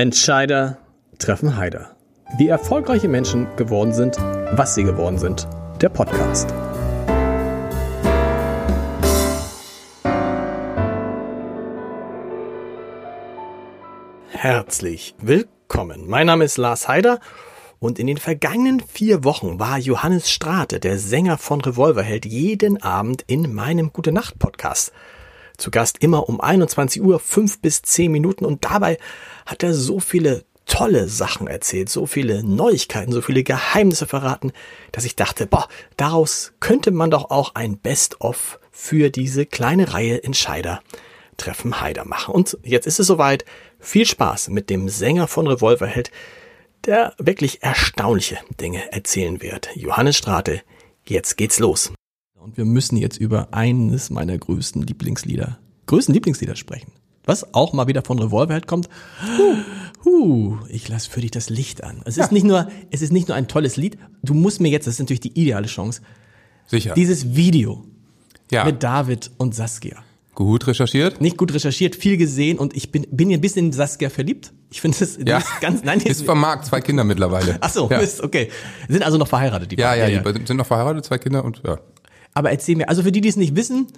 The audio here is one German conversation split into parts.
Entscheider treffen Heider. Wie erfolgreiche Menschen geworden sind, was sie geworden sind. Der Podcast. Herzlich willkommen. Mein Name ist Lars Heider und in den vergangenen vier Wochen war Johannes Strate, der Sänger von Revolverheld, jeden Abend in meinem Gute Nacht Podcast zu Gast immer um 21 Uhr, fünf bis zehn Minuten und dabei hat er so viele tolle Sachen erzählt, so viele Neuigkeiten, so viele Geheimnisse verraten, dass ich dachte, boah, daraus könnte man doch auch ein Best-of für diese kleine Reihe Entscheider Treffen Heider machen. Und jetzt ist es soweit. Viel Spaß mit dem Sänger von Revolverheld, der wirklich erstaunliche Dinge erzählen wird. Johannes Strate, jetzt geht's los. Und wir müssen jetzt über eines meiner größten Lieblingslieder, größten Lieblingslieder sprechen. Was auch mal wieder von Revolverheld kommt. Huh, huh, ich lasse für dich das Licht an. Es ja. ist nicht nur, es ist nicht nur ein tolles Lied. Du musst mir jetzt, das ist natürlich die ideale Chance. Sicher. Dieses Video ja. mit David und Saskia. Gut recherchiert? Nicht gut recherchiert, viel gesehen und ich bin, bin hier ein bisschen in Saskia verliebt. Ich finde es ja. ganz, nein, ist vom Markt, zwei Kinder mittlerweile. Ach so, ja. ist okay. Sind also noch verheiratet, die Ja, ja, ja, die sind noch verheiratet, zwei Kinder und ja. Aber erzähl mir, also für die, die es nicht wissen,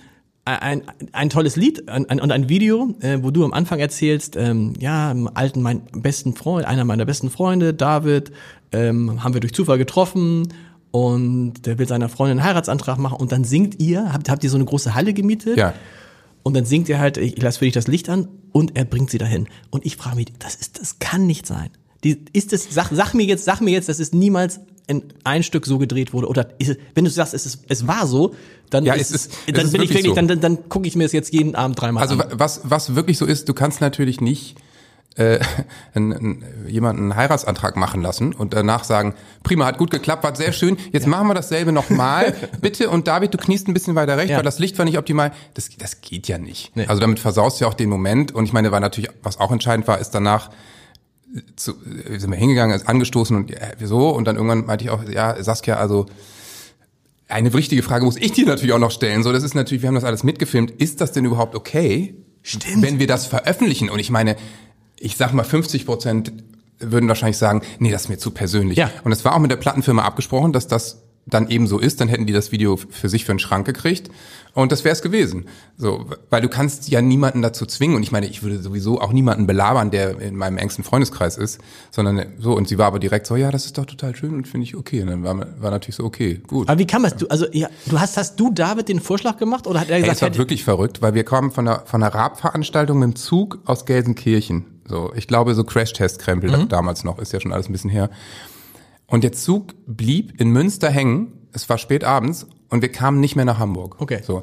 ein, ein tolles Lied und ein, ein, Video, äh, wo du am Anfang erzählst, ähm, ja, im alten, mein besten Freund, einer meiner besten Freunde, David, ähm, haben wir durch Zufall getroffen und der will seiner Freundin einen Heiratsantrag machen und dann singt ihr, habt, habt ihr so eine große Halle gemietet? Ja. Und dann singt ihr halt, ich lasse für dich das Licht an und er bringt sie dahin. Und ich frage mich, das ist, das kann nicht sein. Die, ist es, sag, sag mir jetzt, sag mir jetzt, das ist niemals in ein Stück so gedreht wurde oder ist, wenn du sagst, es, ist, es war so, dann, ja, ist, es ist, dann es bin ich wirklich, so. dann, dann, dann gucke ich mir es jetzt jeden Abend dreimal also, an. Also was, was wirklich so ist, du kannst natürlich nicht äh, einen, einen, jemanden einen Heiratsantrag machen lassen und danach sagen, prima, hat gut geklappt, war sehr schön, jetzt ja. machen wir dasselbe nochmal, bitte und David, du kniest ein bisschen weiter rechts, ja. weil das Licht war nicht optimal. Das, das geht ja nicht. Nee. Also damit versaust du ja auch den Moment und ich meine, war natürlich, was auch entscheidend war, ist danach, zu, sind wir hingegangen, angestoßen und ja, wieso? Und dann irgendwann meinte ich auch, ja, Saskia, also eine wichtige Frage muss ich dir natürlich auch noch stellen. So, das ist natürlich, wir haben das alles mitgefilmt. Ist das denn überhaupt okay? Stimmt. Wenn wir das veröffentlichen? Und ich meine, ich sag mal 50 Prozent würden wahrscheinlich sagen, nee, das ist mir zu persönlich. Ja. Und es war auch mit der Plattenfirma abgesprochen, dass das dann eben so ist, dann hätten die das Video für sich für einen Schrank gekriegt und das wäre es gewesen. So, weil du kannst ja niemanden dazu zwingen und ich meine, ich würde sowieso auch niemanden belabern, der in meinem engsten Freundeskreis ist, sondern so und sie war aber direkt so, ja, das ist doch total schön und finde ich okay und dann war, war natürlich so okay, gut. Aber wie kann man du also ja, du hast hast du David den Vorschlag gemacht oder hat er gesagt, Ey, es war wirklich verrückt, weil wir kamen von der von einer Rap-Veranstaltung mit dem Zug aus Gelsenkirchen. So, ich glaube so Crash-Test-Krempel mhm. damals noch, ist ja schon alles ein bisschen her. Und der Zug blieb in Münster hängen. Es war spät abends und wir kamen nicht mehr nach Hamburg. Okay. So.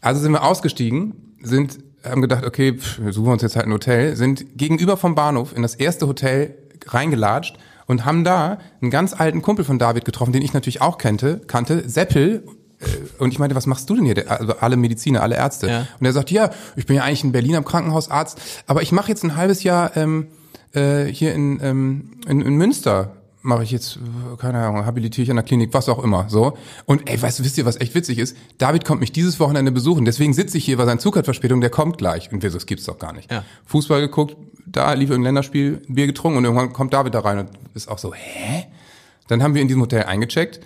Also sind wir ausgestiegen, sind, haben gedacht, okay, pff, wir suchen uns jetzt halt ein Hotel, sind gegenüber vom Bahnhof in das erste Hotel reingelatscht und haben da einen ganz alten Kumpel von David getroffen, den ich natürlich auch kannte, kannte, Seppel. Äh, und ich meinte, was machst du denn hier? Also alle Mediziner, alle Ärzte. Ja. Und er sagt, ja, ich bin ja eigentlich in Berlin am Krankenhausarzt, aber ich mache jetzt ein halbes Jahr ähm, äh, hier in, ähm, in, in Münster mache ich jetzt, keine Ahnung, habilitiere ich an der Klinik, was auch immer, so. Und ey, weißt du, wisst ihr, was echt witzig ist? David kommt mich dieses Wochenende besuchen, deswegen sitze ich hier, weil sein Zug hat Verspätung, der kommt gleich. Und wir so, das gibt's doch gar nicht. Ja. Fußball geguckt, da lief irgendein Länderspiel, Bier getrunken und irgendwann kommt David da rein und ist auch so, hä? Dann haben wir in diesem Hotel eingecheckt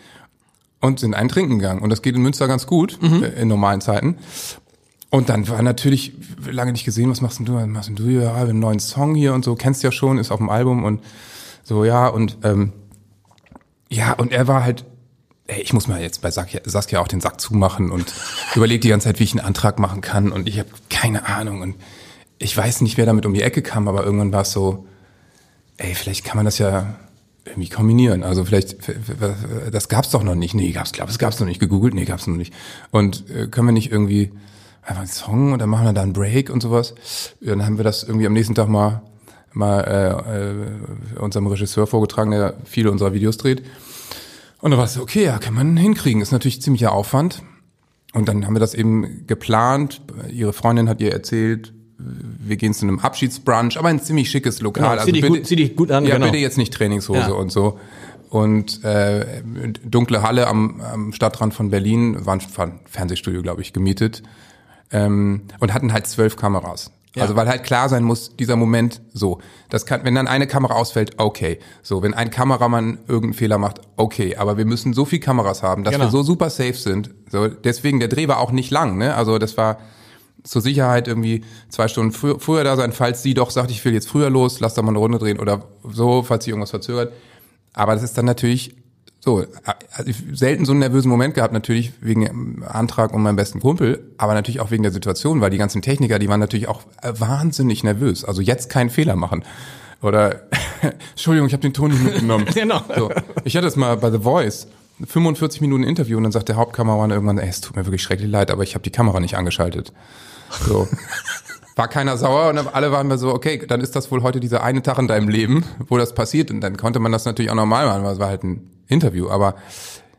und sind einen trinken gegangen. Und das geht in Münster ganz gut, mhm. in normalen Zeiten. Und dann war natürlich lange nicht gesehen, was machst denn du? Was machst denn du? Ja, einen neuen Song hier und so, kennst ja schon, ist auf dem Album und so, ja, und ähm, ja, und er war halt, ey, ich muss mal jetzt bei Saskia, auch den Sack zumachen und überlegt die ganze Zeit, wie ich einen Antrag machen kann. Und ich habe keine Ahnung. Und ich weiß nicht, wer damit um die Ecke kam, aber irgendwann war es so, ey, vielleicht kann man das ja irgendwie kombinieren. Also vielleicht, das gab's doch noch nicht. Nee, gab's, glaube es gab's noch nicht. Gegoogelt, nee, gab's noch nicht. Und äh, können wir nicht irgendwie einfach einen Song und dann machen wir da einen Break und sowas. Dann haben wir das irgendwie am nächsten Tag mal mal äh, äh, unserem Regisseur vorgetragen, der viele unserer Videos dreht. Und dann war es so, okay, ja, kann man hinkriegen. Ist natürlich ziemlicher Aufwand. Und dann haben wir das eben geplant. Ihre Freundin hat ihr erzählt, wir gehen zu einem Abschiedsbrunch, aber ein ziemlich schickes Lokal. Genau, also zieh, bitte, dich gut, zieh dich gut an. Ja, genau. bitte jetzt nicht Trainingshose ja. und so. Und äh, dunkle Halle am, am Stadtrand von Berlin, war ein Fernsehstudio, glaube ich, gemietet. Ähm, und hatten halt zwölf Kameras. Ja. Also weil halt klar sein muss, dieser Moment so. Das kann, wenn dann eine Kamera ausfällt, okay. So, wenn ein Kameramann irgendeinen Fehler macht, okay. Aber wir müssen so viel Kameras haben, dass Genau. wir so super safe sind. So, deswegen, der Dreh war auch nicht lang, ne? Also das war zur Sicherheit irgendwie zwei Stunden frü früher da sein, falls sie doch sagt, ich will jetzt früher los, lass da mal eine Runde drehen oder so, falls sie irgendwas verzögert. Aber das ist dann natürlich so, also ich selten so einen nervösen Moment gehabt, natürlich wegen dem Antrag und meinem besten Kumpel, aber natürlich auch wegen der Situation, weil die ganzen Techniker, die waren natürlich auch äh, wahnsinnig nervös. Also jetzt keinen Fehler machen. Oder, Entschuldigung, ich habe den Ton nicht mitgenommen. Genau. So, ich hatte es mal bei The Voice, 45 Minuten Interview und dann sagt der Hauptkameramann irgendwann, ey, es tut mir wirklich schrecklich leid, aber ich habe die Kamera nicht angeschaltet. So. War keiner sauer und alle waren mir so, okay, dann ist das wohl heute dieser eine Tag in deinem Leben, wo das passiert und dann konnte man das natürlich auch normal machen, weil es war halt ein Interview, aber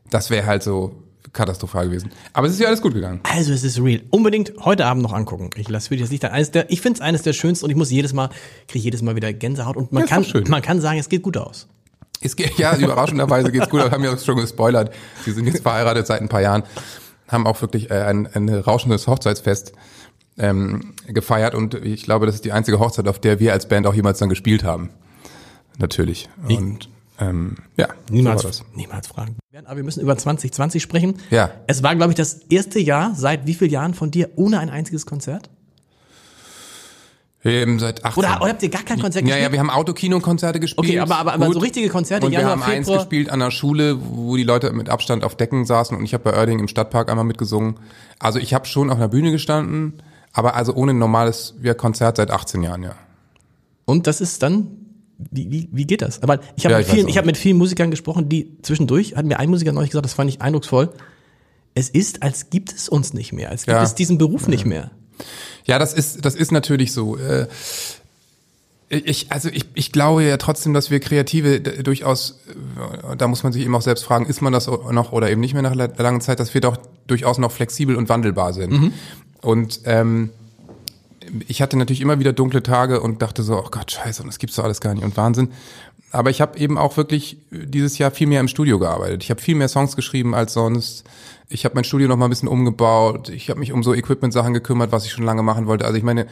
das wäre halt so katastrophal gewesen. Aber es ist ja alles gut gegangen. Also es ist real. Unbedingt heute Abend noch angucken. Ich lasse für dich das Licht an. Eines der, ich finde es eines der schönsten und ich muss jedes Mal, kriege jedes Mal wieder Gänsehaut und man kann, man kann sagen, es geht gut aus. Es geht, ja, überraschenderweise geht's gut, aber haben ja schon gespoilert. Sie sind jetzt verheiratet seit ein paar Jahren, haben auch wirklich äh, ein, ein rauschendes Hochzeitsfest ähm, gefeiert und ich glaube, das ist die einzige Hochzeit, auf der wir als Band auch jemals dann gespielt haben. Natürlich. Und ähm, ja, Niemals, so niemals fragen. Aber wir müssen über 2020 sprechen. Ja. Es war, glaube ich, das erste Jahr seit wie vielen Jahren von dir ohne ein einziges Konzert? Ähm, seit 18. Oder, oder habt ihr gar kein Konzert ja, gespielt? ja, wir haben Autokino-Konzerte gespielt. Okay, aber, aber, aber Gut. so richtige Konzerte, Und wir Januar, haben eins Februar. gespielt an der Schule, wo die Leute mit Abstand auf Decken saßen und ich habe bei Oerding im Stadtpark einmal mitgesungen. Also ich habe schon auf einer Bühne gestanden, aber also ohne ein normales ja, Konzert seit 18 Jahren, ja. Und das ist dann, wie, wie, wie geht das? Aber ich habe Ja, mit vielen, ich habe mit vielen Musikern gesprochen, die zwischendurch, hat mir ein Musiker neulich gesagt, das fand ich eindrucksvoll. Es ist, als gibt es uns nicht mehr, als gibt Ja. es diesen Beruf nicht mehr. Ja, das ist, das ist natürlich so. Äh, Ich, also ich, ich glaube ja trotzdem, dass wir Kreative durchaus, äh, da muss man sich eben auch selbst fragen, ist man das noch oder eben nicht mehr nach la- langer Zeit, dass wir doch durchaus noch flexibel und wandelbar sind. Und ähm, ich hatte natürlich immer wieder dunkle Tage und dachte so, oh Gott, scheiße, und das gibt's doch alles gar nicht und Wahnsinn. Aber ich habe eben auch wirklich dieses Jahr viel mehr im Studio gearbeitet. Ich habe viel mehr Songs geschrieben als sonst. Ich habe mein Studio noch mal ein bisschen umgebaut. Ich habe mich um so Equipment-Sachen gekümmert, was ich schon lange machen wollte. Also ich meine,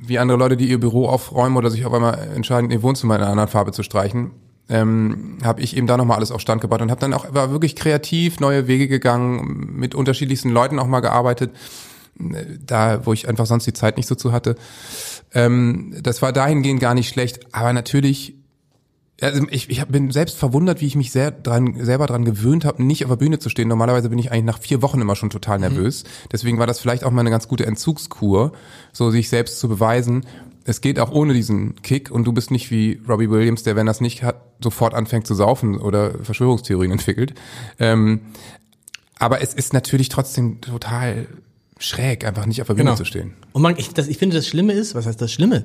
wie andere Leute, die ihr Büro aufräumen oder sich auf einmal entscheiden, ihr Wohnzimmer in einer anderen Farbe zu streichen, ähm, habe ich eben da nochmal alles auf Stand gebaut und habe dann auch war wirklich kreativ neue Wege gegangen, mit unterschiedlichsten Leuten auch mal gearbeitet, äh, da wo ich einfach sonst die Zeit nicht so zu hatte. Ähm, das war dahingehend gar nicht schlecht, aber natürlich also ich, ich bin selbst verwundert, wie ich mich sehr dran, selber dran gewöhnt habe, nicht auf der Bühne zu stehen. Normalerweise bin ich eigentlich nach vier Wochen immer schon total nervös. Deswegen war das vielleicht auch mal eine ganz gute Entzugskur, so sich selbst zu beweisen. Es geht auch ohne diesen Kick und du bist nicht wie Robbie Williams, der, wenn das nicht hat, sofort anfängt zu saufen oder Verschwörungstheorien entwickelt. Ähm, aber es ist natürlich trotzdem total schräg, einfach nicht auf der Bühne Genau. zu stehen. Und man, ich, das, ich finde, das Schlimme ist, was heißt das Schlimme?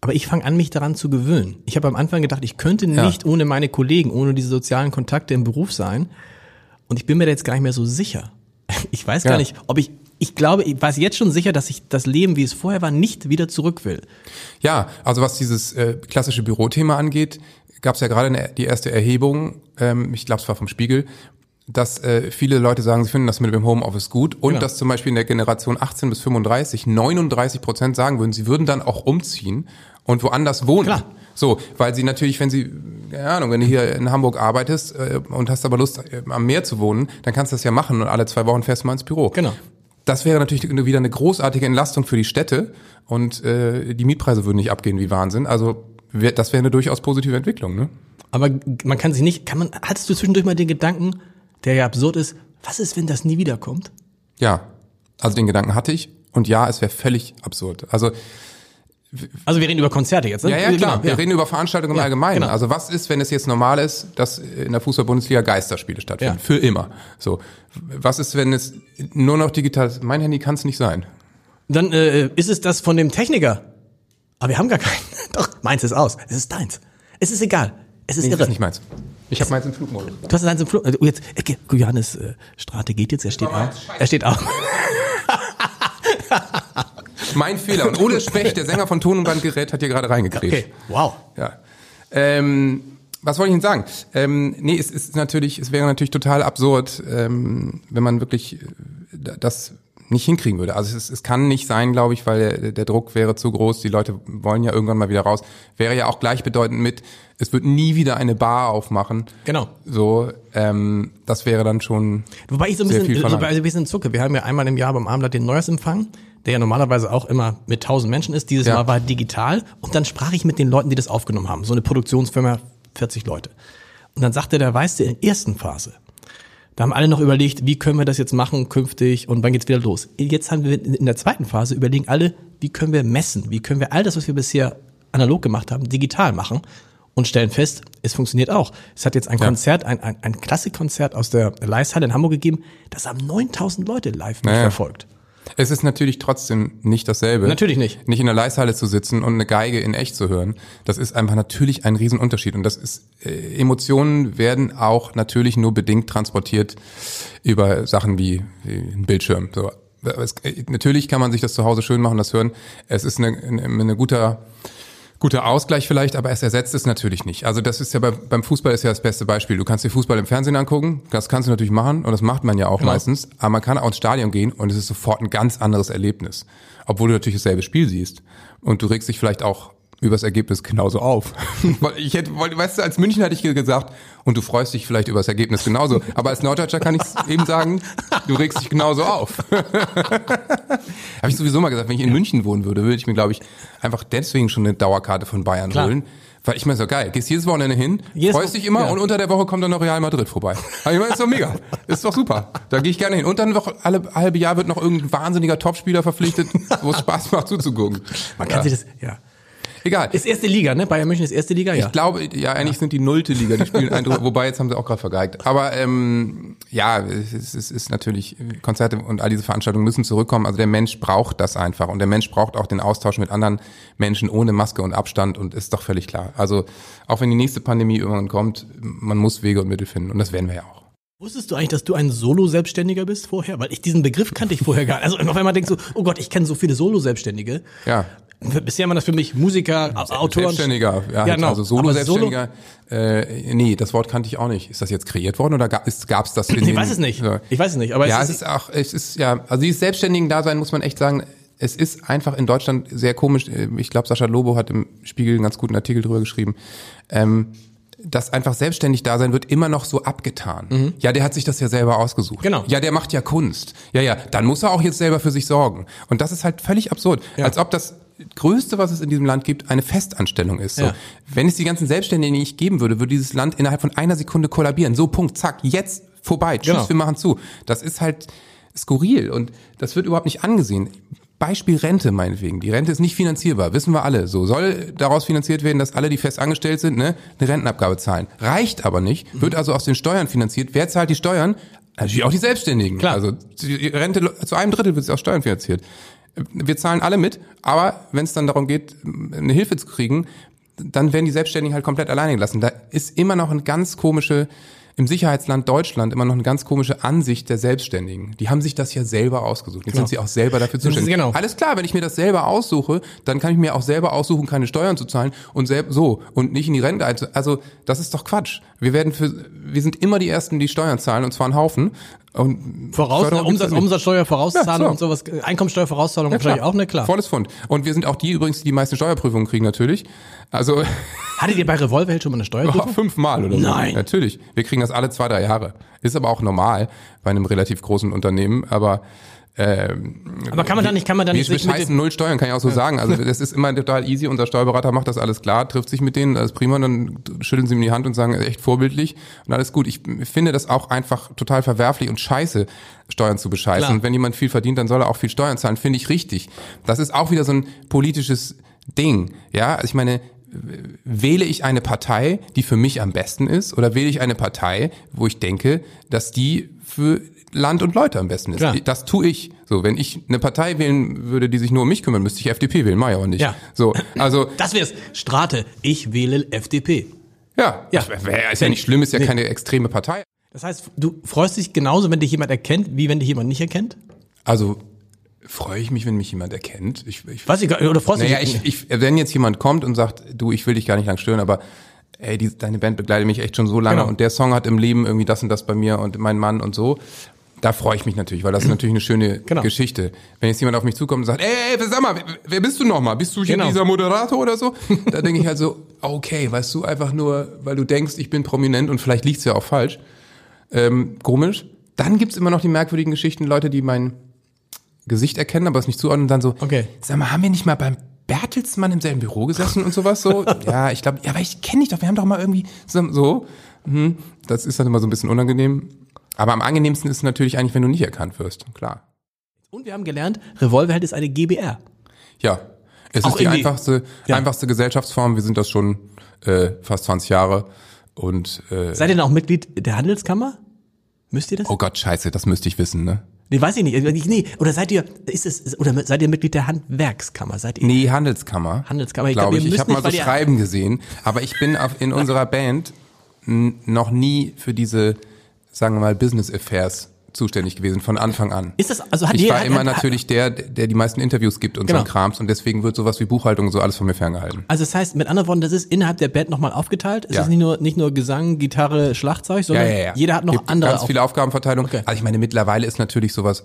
Aber ich fange an, mich daran zu gewöhnen. Ich habe am Anfang gedacht, ich könnte Ja. nicht ohne meine Kollegen, ohne diese sozialen Kontakte im Beruf sein. Und ich bin mir da jetzt gar nicht mehr so sicher. Ich weiß gar Ja. nicht, ob ich, ich glaube, ich weiß jetzt schon sicher, dass ich das Leben, wie es vorher war, nicht wieder zurück will. Ja, also was dieses äh, klassische Bürothema angeht, gab es ja gerade eine, die erste Erhebung, ähm, ich glaube es war vom Spiegel, dass äh, viele Leute sagen, sie finden das mit dem Homeoffice gut und Genau. dass zum Beispiel in der Generation 18 bis 35 39 Prozent sagen würden, sie würden dann auch umziehen und woanders wohnen. Klar. So, weil sie natürlich, wenn sie, keine Ahnung, wenn du hier in Hamburg arbeitest äh, und hast aber Lust, äh, am Meer zu wohnen, dann kannst du das ja machen und alle zwei Wochen fährst du mal ins Büro. Genau. Das wäre natürlich wieder eine großartige Entlastung für die Städte und äh, die Mietpreise würden nicht abgehen wie Wahnsinn. Also wär, das wäre eine durchaus positive Entwicklung, ne? Aber man kann sich nicht, kann man, hattest du zwischendurch mal den Gedanken, der ja absurd ist, was ist, wenn das nie wiederkommt? Ja, also den Gedanken hatte ich und ja, es wäre völlig absurd. Also Also wir reden über Konzerte jetzt, ne? ja, ja klar, Genau, wir ja. reden über Veranstaltungen im Ja, Allgemeinen. genau. Also was ist, wenn es jetzt normal ist, dass in der Fußball-Bundesliga Geisterspiele stattfinden? Ja. Für immer. So, was ist, wenn es nur noch digital ist? Mein Handy kann es nicht sein. Dann äh, ist es das von dem Techniker. Aber wir haben gar keinen. Doch, meins ist aus. Es ist deins. Es ist egal. Es ist Nee, irre. ist nicht meins. Ich habe meins im Flugmodus. Du hast deins im Flug. Also jetzt, okay, Johannes äh, Strate geht jetzt, er steht auf. Er steht auf. Mein Fehler. Und Ole Specht, der Sänger von Ton und Bandgerät, hat hier gerade reingekriegt. Okay, wow. Ja. Ähm, was wollte ich Ihnen sagen? Ähm, nee, es ist natürlich, es wäre natürlich total absurd, ähm, wenn man wirklich äh, das nicht hinkriegen würde. Also es, es kann nicht sein, glaube ich, weil der, der Druck wäre zu groß. Die Leute wollen ja irgendwann mal wieder raus. Wäre ja auch gleichbedeutend mit, es wird nie wieder eine Bar aufmachen. Genau. So, ähm, das wäre dann schon. Wobei ich so ein bisschen, so verlangt. ein bisschen zucke. Wir haben ja einmal im Jahr beim Abendblatt den Neujahrsempfang, der ja normalerweise auch immer mit tausend Menschen ist. Dieses Ja. Mal war digital. Und dann sprach ich mit den Leuten, die das aufgenommen haben. So eine Produktionsfirma, 40 Leute. Und dann sagte der, weißt du, in der ersten Phase, da haben alle noch überlegt, wie können wir das jetzt machen künftig und wann geht's wieder los. Jetzt haben wir in der zweiten Phase überlegen alle, wie können wir messen, wie können wir all das, was wir bisher analog gemacht haben, digital machen und stellen fest, es funktioniert auch. Es hat jetzt ein Ja. Konzert, ein, ein, ein Klassikkonzert aus der Leishalle in Hamburg gegeben, das haben 9000 Leute live Naja. verfolgt. Es ist natürlich trotzdem nicht dasselbe. Natürlich nicht. Nicht in der Leishalle zu sitzen und eine Geige in echt zu hören. Das ist einfach natürlich ein Riesenunterschied. Und das ist, äh, Emotionen werden auch natürlich nur bedingt transportiert über Sachen wie, wie ein Bildschirm. So. Es, äh, natürlich kann man sich das zu Hause schön machen, das hören. Es ist eine, eine, eine guter, guter Ausgleich vielleicht, aber es ersetzt es natürlich nicht. Also das ist ja bei, beim Fußball ist ja das beste Beispiel. Du kannst dir Fußball im Fernsehen angucken, das kannst du natürlich machen und das macht man ja auch Genau. meistens, aber man kann auch ins Stadion gehen und es ist sofort ein ganz anderes Erlebnis. Obwohl du natürlich dasselbe Spiel siehst und du regst dich vielleicht auch über das Ergebnis genauso auf. Weil ich hätte, weißt du, als München hätte ich gesagt, und du freust dich vielleicht über das Ergebnis genauso. Aber als Norddeutscher kann ich eben sagen, du regst dich genauso auf. Habe ich sowieso mal gesagt, wenn ich in München wohnen würde, würde ich mir, glaube ich, einfach deswegen schon eine Dauerkarte von Bayern Klar. holen. Weil ich meine, so geil, gehst jedes Wochenende hin, Jedes freust dich immer ja. und unter der Woche kommt dann noch Real Madrid vorbei. Aber ich meine, ist doch mega. Ist doch super. Da gehe ich gerne hin. Und dann noch alle halbe Jahr wird noch irgendein wahnsinniger Topspieler verpflichtet, wo es Spaß macht zuzugucken. Man kann ja. sich das, ja. Egal. Ist erste Liga, ne? Bayern München ist erste Liga, ja. Ich glaube, ja, eigentlich sind die nullte Liga, die spielen ein, wobei jetzt haben sie auch gerade vergeigt. Aber ähm, ja, es ist, es ist natürlich, Konzerte und all diese Veranstaltungen müssen zurückkommen. Also der Mensch braucht das einfach und der Mensch braucht auch den Austausch mit anderen Menschen ohne Maske und Abstand und ist doch völlig klar. Also auch wenn die nächste Pandemie irgendwann kommt, man muss Wege und Mittel finden und das werden wir ja auch. Wusstest du eigentlich, dass du ein Solo-Selbstständiger bist vorher? Weil ich diesen Begriff kannte ich vorher gar nicht. Also auf einmal denkst du, oh Gott, ich kenne so viele Solo-Selbstständige. Ja. Bisher waren das für mich Musiker, Autoren. Selbstständiger, ja, Ja, genau. also Aber Solo- Solo-Selbstständiger. äh, nee, das Wort kannte ich auch nicht. Ist das jetzt kreiert worden oder gab es das Ich weiß es nicht. Ich weiß es nicht. Aber ja, es es ist, ist auch, es ist ja, also dieses selbstständigen Dasein muss man echt sagen, es ist einfach in Deutschland sehr komisch. Ich glaube, Sascha Lobo hat im Spiegel einen ganz guten Artikel drüber geschrieben. Ähm, das einfach selbstständig Dasein wird immer noch so abgetan. Ja, der hat sich das ja selber ausgesucht. Mhm. Genau. Ja, der macht ja Kunst. Ja, ja, dann muss er auch jetzt selber für sich sorgen. Und das ist halt völlig absurd. Ja. Als ob das Größte, was es in diesem Land gibt, eine Festanstellung ist. So. Ja. Wenn es die ganzen Selbstständigen nicht geben würde, würde dieses Land innerhalb von einer Sekunde kollabieren. So, Punkt, zack, jetzt vorbei. Tschüss, Genau. wir machen zu. Das ist halt skurril und das wird überhaupt nicht angesehen. Beispiel Rente meinetwegen. Die Rente ist nicht finanzierbar, wissen wir alle. So soll daraus finanziert werden, dass alle, die fest angestellt sind, ne, eine Rentenabgabe zahlen. Reicht aber nicht, Mhm. wird also aus den Steuern finanziert. Wer zahlt die Steuern? Natürlich auch die Selbstständigen. Klar. Also die Rente zu einem Drittel wird sie aus Steuern finanziert. Wir zahlen alle mit, aber wenn es dann darum geht, eine Hilfe zu kriegen, dann werden die Selbstständigen halt komplett alleine gelassen. Da ist immer noch eine ganz komische, im Sicherheitsland Deutschland immer noch eine ganz komische Ansicht der Selbstständigen. Die haben sich das ja selber ausgesucht. Jetzt sind sie auch selber dafür zuständig. Genau. Alles klar, wenn ich mir das selber aussuche, dann kann ich mir auch selber aussuchen, keine Steuern zu zahlen und selb so und nicht in die Rente einzu. Also das ist doch Quatsch. Wir werden für, wir sind immer die Ersten, die Steuern zahlen und zwar einen Haufen. Und Voraus, Umsatz. Umsatzsteuer, Vorauszahlung Ja, und sowas, Einkommensteuervorauszahlung Ja, wahrscheinlich auch, ne, klar. Volles Fund. Und wir sind auch die übrigens, die die meisten Steuerprüfungen kriegen natürlich. Also Hattet ihr bei Revolverheld schon mal eine Steuerprüfung? fünfmal oder so. Nein. Natürlich. Wir kriegen das alle zwei, drei Jahre. Ist aber auch normal bei einem relativ großen Unternehmen. Aber ähm, Aber kann man da nicht, kann man da wir nicht bescheißen dem, null Steuern, kann ich auch so sagen. Also das ist immer total easy. Unser Steuerberater macht das alles klar, trifft sich mit denen, das ist prima. Dann schütteln sie ihm die Hand und sagen, echt vorbildlich und alles gut. Ich finde das auch einfach total verwerflich und scheiße, Steuern zu bescheißen. Klar. Und wenn jemand viel verdient, dann soll er auch viel Steuern zahlen. Finde ich richtig. Das ist auch wieder so ein politisches Ding. Ja, also ich meine, wähle ich eine Partei, die für mich am besten ist, oder wähle ich eine Partei, wo ich denke, dass die für Land und Leute am besten ist. Klar. Das tue ich. So, wenn ich eine Partei wählen würde, die sich nur um mich kümmert, müsste ich FDP wählen, mach ich aber nicht. Ja. So, also Das wär's. Strate, ich wähle FDP. ja, Ja. Das wär, ist ja nicht schlimm, ist ja Nee. keine extreme Partei. Das heißt, du freust dich genauso, wenn dich jemand erkennt, wie wenn dich jemand nicht erkennt? Also freue ich mich, wenn mich jemand erkennt. Ich, ich Weiß ich oder freust Naja, ich, ich, wenn jetzt jemand kommt und sagt, du, ich will dich gar nicht lang stören, aber ey, die, deine Band begleitet mich echt schon so lange Genau. und der Song hat im Leben irgendwie das und das bei mir und mein Mann und so, Da freue ich mich natürlich, weil das ist natürlich eine schöne Genau. Geschichte. Wenn jetzt jemand auf mich zukommt und sagt, ey, ey sag mal, wer- bist du nochmal? Bist du hier Genau. dieser Moderator oder so? Da denke ich halt so, okay, weißt du, einfach nur, weil du denkst, ich bin prominent und vielleicht liegt's ja auch falsch. Ähm, komisch. Dann gibt's immer noch die merkwürdigen Geschichten, Leute, die mein Gesicht erkennen, aber es nicht zuordnen und dann so, Okay. sag mal, haben wir nicht mal beim Bertelsmann im selben Büro gesessen und sowas so? ja, ich glaube, ja, aber ich kenne dich doch, wir haben doch mal irgendwie so, so. Mhm. Das ist dann immer so ein bisschen unangenehm. Aber am angenehmsten ist es natürlich eigentlich, wenn du nicht erkannt wirst, klar. Und wir haben gelernt, Revolverheld ist eine GBR. Ja, es Auch ist die einfachste, Ja. einfachste Gesellschaftsform. Wir sind das schon äh, fast 20 Jahre und äh, Seid ihr denn auch Mitglied der Handelskammer? Müsst ihr das? oh Gott, scheiße, das müsste ich wissen, ne? Nee, weiß ich nicht. Ich- Nee, oder seid ihr, ist es, oder seid ihr Mitglied der Handwerkskammer? Seid ihr? Nee, Handelskammer. Handelskammer. Ich glaube glaub, ich. Ich habe mal so ihr- Schreiben gesehen, aber ich bin auf, in unserer Band noch nie für diese, sagen wir mal, Business Affairs zuständig gewesen, von Anfang an. Ist das, also hat ich jeder, war hat, immer hat, natürlich der, der die meisten Interviews gibt und so Genau. ein Krams und deswegen wird sowas wie Buchhaltung und so alles von mir ferngehalten. Also das heißt, mit anderen Worten, das ist innerhalb der Band nochmal aufgeteilt. Es Ja. ist nicht nur, nicht nur Gesang, Gitarre, Schlagzeug, sondern jeder hat noch Gibt andere Ganz viele Aufgabenverteilung. Okay. Also ich meine, mittlerweile ist natürlich sowas,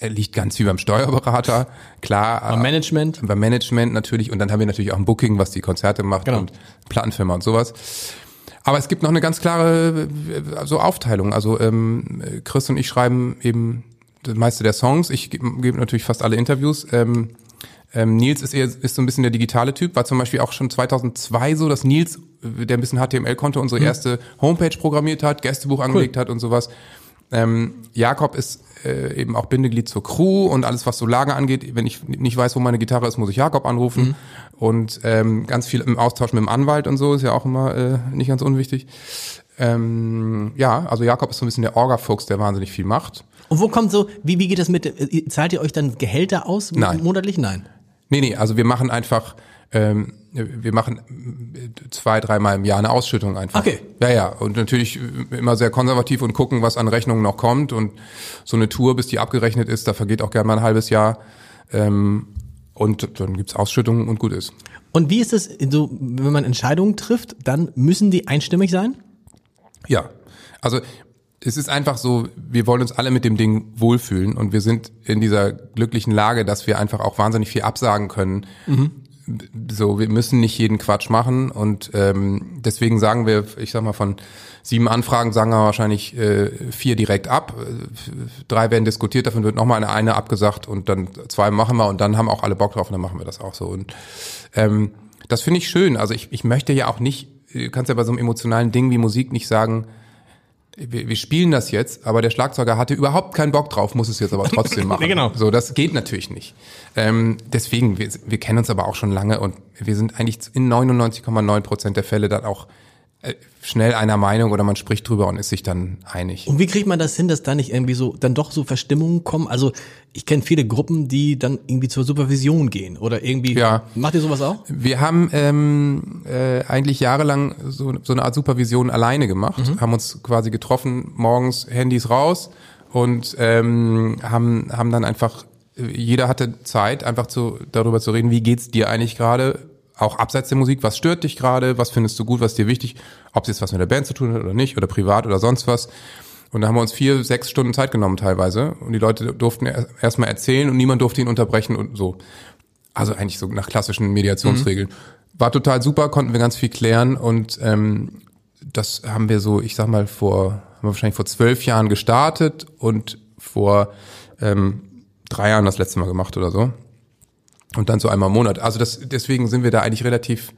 äh, liegt ganz viel beim Steuerberater, klar. Beim äh, Management. beim Management natürlich und dann haben wir natürlich auch ein Booking, was die Konzerte macht Genau. und Plattenfirma und sowas. Aber es gibt noch eine ganz klare so Aufteilung. Also ähm, Chris und ich schreiben eben das meiste der Songs. Ich gebe geb natürlich fast alle Interviews. Ähm, ähm, Nils ist eher ist so ein bisschen der digitale Typ. War zum Beispiel auch schon 2002 so, dass Nils, äh, der ein bisschen HTML konnte, unsere Mhm. erste Homepage programmiert hat, Gästebuch angelegt hat und sowas. Ähm, Jakob ist äh, eben auch Bindeglied zur Crew und alles, was so Lager angeht. Wenn ich nicht weiß, wo meine Gitarre ist, muss ich Jakob anrufen. Mhm. Und ähm, ganz viel im Austausch mit dem Anwalt und so ist ja auch immer äh, nicht ganz unwichtig. Ähm, ja, also Jakob ist so ein bisschen der Orga-Fuchs, der wahnsinnig viel macht. Und wo kommt so, wie, wie geht das mit, äh, zahlt ihr euch dann Gehälter aus? Nein. Monatlich? Nein. Nee, nee, also wir machen einfach, ähm, wir machen äh, zwei, dreimal im Jahr eine Ausschüttung einfach. Okay. Ja, ja. Und natürlich äh, immer sehr konservativ und gucken, was an Rechnungen noch kommt. Und so eine Tour, bis die abgerechnet ist, da vergeht auch gerne mal ein halbes Jahr. Ähm, und dann gibt's Ausschüttungen und gut ist. Und wie ist es, so, wenn man Entscheidungen trifft, dann müssen die einstimmig sein? Ja, also es ist einfach so, wir wollen uns alle mit dem Ding wohlfühlen und wir sind in dieser glücklichen Lage, dass wir einfach auch wahnsinnig viel absagen können. So, wir müssen nicht jeden Quatsch machen und ähm, deswegen sagen wir, ich sag mal von sieben Anfragen sagen wir wahrscheinlich äh, vier direkt ab, Äh, drei werden diskutiert, davon wird nochmal eine, eine abgesagt und dann zwei machen wir und dann haben auch alle Bock drauf und dann machen wir das auch so und ähm, das finde ich schön. Also ich, ich möchte ja auch nicht, du kannst ja bei so einem emotionalen Ding wie Musik nicht sagen, wir, wir spielen das jetzt, aber der Schlagzeuger hatte überhaupt keinen Bock drauf, muss es jetzt aber trotzdem machen. Ja, genau. So, das geht natürlich nicht. Ähm, deswegen, wir, wir kennen uns aber auch schon lange und wir sind eigentlich in 99,9 Prozent der Fälle dann auch schnell einer Meinung oder man spricht drüber und ist sich dann einig. Und wie kriegt man das hin, dass da nicht irgendwie so, dann doch so Verstimmungen kommen? Also, ich kenne viele Gruppen, die dann irgendwie zur Supervision gehen oder irgendwie. Ja. Macht ihr sowas auch? Wir haben ähm, äh, eigentlich jahrelang so, so eine Art Supervision alleine gemacht, haben uns quasi getroffen, morgens Handys raus und ähm, haben, haben dann einfach, äh, jeder hatte Zeit, einfach zu, darüber zu reden, wie geht's dir eigentlich gerade, auch abseits der Musik, was stört dich gerade, was findest du gut, was ist dir wichtig, ob es jetzt was mit der Band zu tun hat oder nicht, oder privat oder sonst was. Und da haben wir uns vier, sechs Stunden Zeit genommen teilweise und die Leute durften erstmal erzählen und niemand durfte ihn unterbrechen und so. Also eigentlich so nach klassischen Mediationsregeln. War total super, konnten wir ganz viel klären und ähm, das haben wir so, ich sag mal, vor, haben wir wahrscheinlich vor zwölf Jahren gestartet und vor ähm, drei Jahren das letzte Mal gemacht oder so. Und dann so einmal im Monat. Also das, deswegen sind wir da eigentlich relativ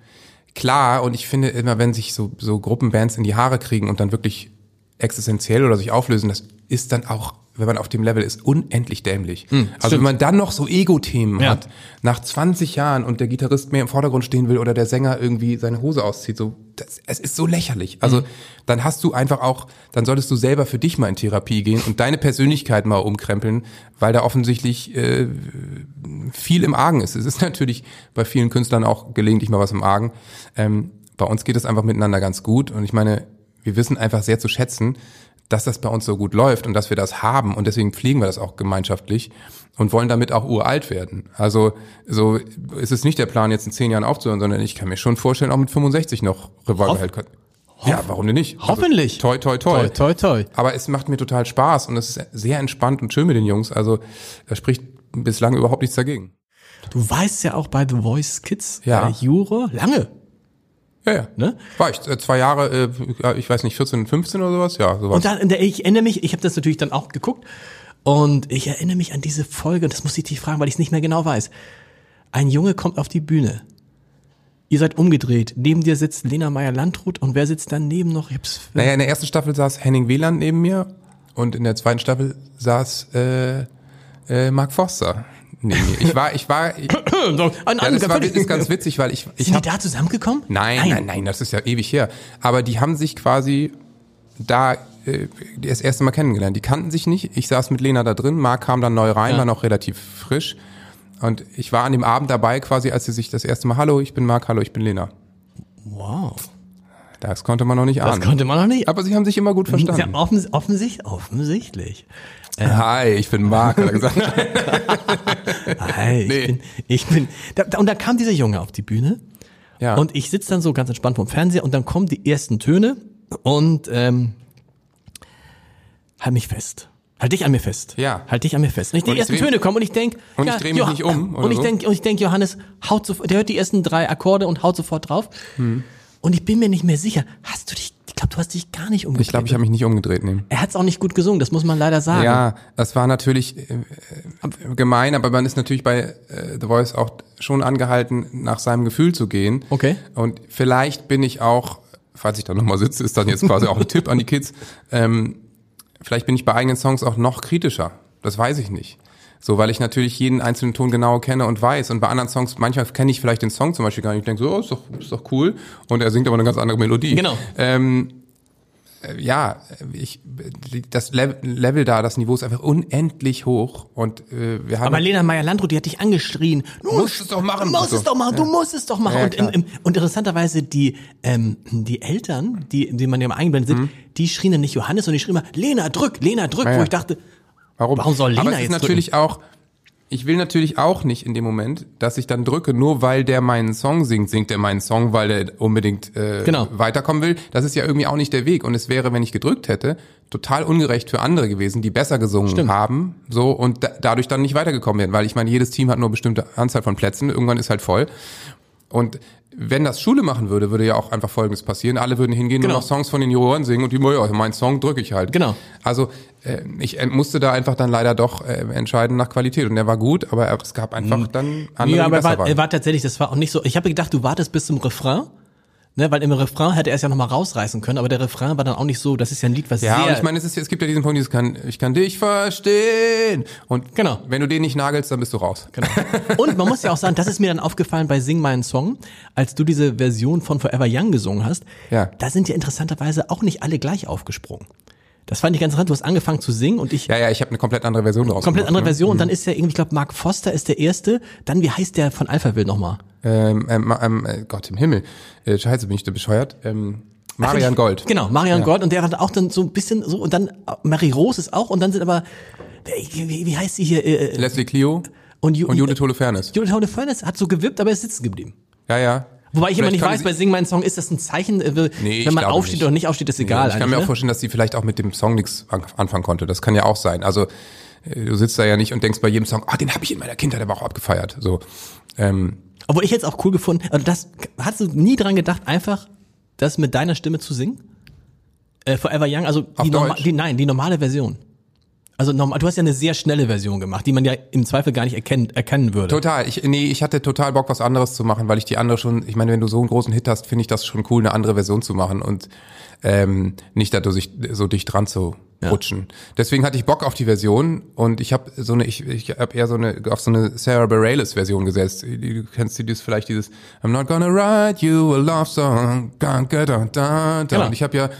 klar und ich finde immer, wenn sich so, so Gruppenbands in die Haare kriegen und dann wirklich existenziell oder sich auflösen, das ist dann auch, wenn man auf dem Level ist, unendlich dämlich. also wenn man dann noch so Ego-Themen Ja. hat, nach 20 Jahren und der Gitarrist mehr im Vordergrund stehen will oder der Sänger irgendwie seine Hose auszieht, so, das, es ist so lächerlich. Also dann hast du einfach auch, dann solltest du selber für dich mal in Therapie gehen und deine Persönlichkeit mal umkrempeln, weil da offensichtlich äh, viel im Argen ist. Es ist natürlich bei vielen Künstlern auch gelegentlich mal was im Argen. Ähm, bei uns geht es einfach miteinander ganz gut und ich meine, wir wissen einfach sehr zu schätzen, dass das bei uns so gut läuft und dass wir das haben und deswegen pflegen wir das auch gemeinschaftlich und wollen damit auch uralt werden. Also so ist es nicht der Plan, jetzt in zehn Jahren aufzuhören, sondern ich kann mir schon vorstellen, auch mit 65 noch Revolverheld. ja, warum denn nicht? Hoffentlich. Also, toi, toi, toi. Toi, toi, toi. Aber es macht mir total Spaß und es ist sehr entspannt und schön mit den Jungs. Also da spricht bislang überhaupt nichts dagegen. Du weißt ja auch bei The Voice Kids, Ja. äh, Jure, lange. Ja, ja. Ne? War ich äh, zwei Jahre, äh, ich weiß nicht, 14, 15 oder sowas? Ja, sowas. Und dann, ich erinnere mich, ich habe das natürlich dann auch geguckt und ich erinnere mich an diese Folge, und das muss ich dich fragen, weil ich es nicht mehr genau weiß. Ein Junge kommt auf die Bühne. Ihr seid umgedreht. Neben dir sitzt Lena Meyer-Landrut und wer sitzt daneben noch? Ich hab's Naja, in der ersten Staffel saß Henning Wieland neben mir und in der zweiten Staffel saß äh, äh, Mark Forster neben mir. Ich war, ich war, ich, ein ja, das war, ist ganz witzig, weil ich, ich Sind die hab, da zusammengekommen? Nein, nein, nein, das ist ja ewig her. Aber die haben sich quasi da äh, das erste Mal kennengelernt. Die kannten sich nicht. Ich saß mit Lena da drin, Marc kam dann neu rein, Ja. war noch relativ frisch. Und ich war an dem Abend dabei, quasi, als sie sich das erste Mal, hallo, ich bin Marc, hallo, ich bin Lena. Wow. Das konnte man noch nicht Das ahnen. konnte man noch nicht. Aber sie haben sich immer gut Ja, verstanden. offens offensichtlich, offensichtlich. Hi, ich bin Marc, hat er gesagt. Hey, ich Nee. bin, ich bin, da, und da kam dieser Junge auf die Bühne Ja. und ich sitze dann so ganz entspannt vorm Fernseher und dann kommen die ersten Töne und ähm, halt mich fest. Halt dich an mir fest. Ja. Halt dich an mir fest. Und ich, die Und ich ersten Töne kommen und ich denk, Und ich ja, dreh mich Johann- nicht um, Und ich so? denk, und ich denk, Johannes haut sofort, der hört die ersten drei Akkorde und haut sofort drauf. Hm. Und ich bin mir nicht mehr sicher. Hast du dich? Ich glaube, du hast dich gar nicht umgedreht. Ich glaube, ich habe mich nicht umgedreht, nee. er hat's auch nicht gut gesungen. Das muss man leider sagen. Ja, das war natürlich äh, äh, gemein, aber man ist natürlich bei äh, The Voice auch schon angehalten, nach seinem Gefühl zu gehen. Okay. Und vielleicht bin ich auch, falls ich da nochmal sitze, ist dann jetzt quasi auch ein Tipp an die Kids, ähm, vielleicht bin ich bei eigenen Songs auch noch kritischer. Das weiß ich nicht. So, weil ich natürlich jeden einzelnen Ton genau kenne und weiß. Und bei anderen Songs, manchmal kenne ich vielleicht den Song zum Beispiel gar nicht. Ich denke so, oh, ist doch, ist doch cool. Und er singt aber eine ganz andere Melodie. Genau. Ähm, äh, ja, ich, das Level, da, das Niveau ist einfach unendlich hoch. Und äh, wir haben Aber Lena Meyer-Landrut, die hat dich angeschrien. Du musst es doch machen. Du musst es doch machen, du musst es doch machen. Ja, und, im, im, und interessanterweise, die, ähm, die Eltern, die, die man ja mal eingeblendet sind, die schrien dann nicht Johannes, sondern die schrien mal, Lena, drück, Lena, drück, Mhm. Ja, wo ich dachte, Warum? Warum soll Lena Aber es ist jetzt natürlich auch, ich will natürlich auch nicht in dem Moment, dass ich dann drücke, nur weil der meinen Song singt, singt er meinen Song, weil er unbedingt äh, Genau. weiterkommen will. Das ist ja irgendwie auch nicht der Weg. Und es wäre, wenn ich gedrückt hätte, total ungerecht für andere gewesen, die besser gesungen Stimmt. haben, so und da, dadurch dann nicht weitergekommen wären. Weil ich meine, jedes Team hat nur eine bestimmte Anzahl von Plätzen, irgendwann ist halt voll. Und wenn das Schule machen würde, würde ja auch einfach Folgendes passieren. Alle würden hingehen Genau. und noch Songs von den Juroren singen und die, ja, meinen Song drücke ich halt. Genau. Also äh, ich äh, musste da einfach dann leider doch äh, entscheiden nach Qualität. Und der war gut, aber er- es gab einfach dann andere, ja, die aber er besser war, waren. er war tatsächlich, das war auch nicht so, ich habe gedacht, du wartest bis zum Refrain, ne, weil im Refrain hätte er es ja nochmal rausreißen können, aber der Refrain war dann auch nicht so, das ist ja ein Lied, was ja, sehr, und ich meine, es, ist, es gibt ja diesen Punkt, dieses kann, ich kann dich verstehen. Und Genau. wenn du den nicht nagelst, dann bist du raus. Genau. Und man muss ja auch sagen, das ist mir dann aufgefallen bei Sing meinen Song, als du diese Version von Forever Young gesungen hast. Ja. Da sind ja interessanterweise auch nicht alle gleich aufgesprungen. Das fand ich ganz interessant. Du hast angefangen zu singen und ich Ja, ja, ich habe eine komplett andere Version draus komplett andere ne? Version. Und dann ist ja irgendwie, ich glaube, Mark Foster ist der erste. Dann, wie heißt der von Alphaville nochmal? Ähm, ähm, ähm, äh, Gott im Himmel. Äh, Scheiße, bin ich da bescheuert. Ähm, Marian Gold. Genau, Marian Gold. Und der hat auch dann so ein bisschen so, und dann äh, Mary Rose ist auch, und dann sind aber, wie, wie, wie heißt sie hier? Äh, äh, Leslie Clio und, Ju und Judith Holofernes. Judith Holofernes hat so gewippt, aber ist sitzen geblieben. Ja, ja. Wobei ich immer nicht weiß, bei Sing meinen Song, ist das ein Zeichen, äh, Nee, wenn man aufsteht nicht. oder nicht aufsteht, ist egal. ich kann mir auch ne? vorstellen, dass sie vielleicht auch mit dem Song nichts an- anfangen konnte. Das kann ja auch sein. Also äh, du sitzt da ja nicht und denkst bei jedem Song, ah, den habe ich in meiner Kindheit aber auch abgefeiert. So. Ähm, Obwohl ich jetzt auch cool gefunden, also das, hast du nie dran gedacht, einfach das mit deiner Stimme zu singen? Äh, Forever Young, also die, norma die, nein, die normale Version. Also normal, du hast ja eine sehr schnelle Version gemacht, die man ja im Zweifel gar nicht erkennen, erkennen würde. total. Ich, nee, ich hatte total Bock, was anderes zu machen, weil ich die andere schon, ich meine, wenn du so einen großen Hit hast, finde ich das schon cool, eine andere Version zu machen und ähm, nicht da sich so dicht dran zu rutschen. Deswegen hatte ich Bock auf die Version und ich habe so eine, ich, ich habe eher so eine auf so eine Sarah Bareilles Version gesetzt. Du kennst das vielleicht dieses I'm not gonna write you a love song, dun, dun, dun, dun. Genau. Und ich habe ja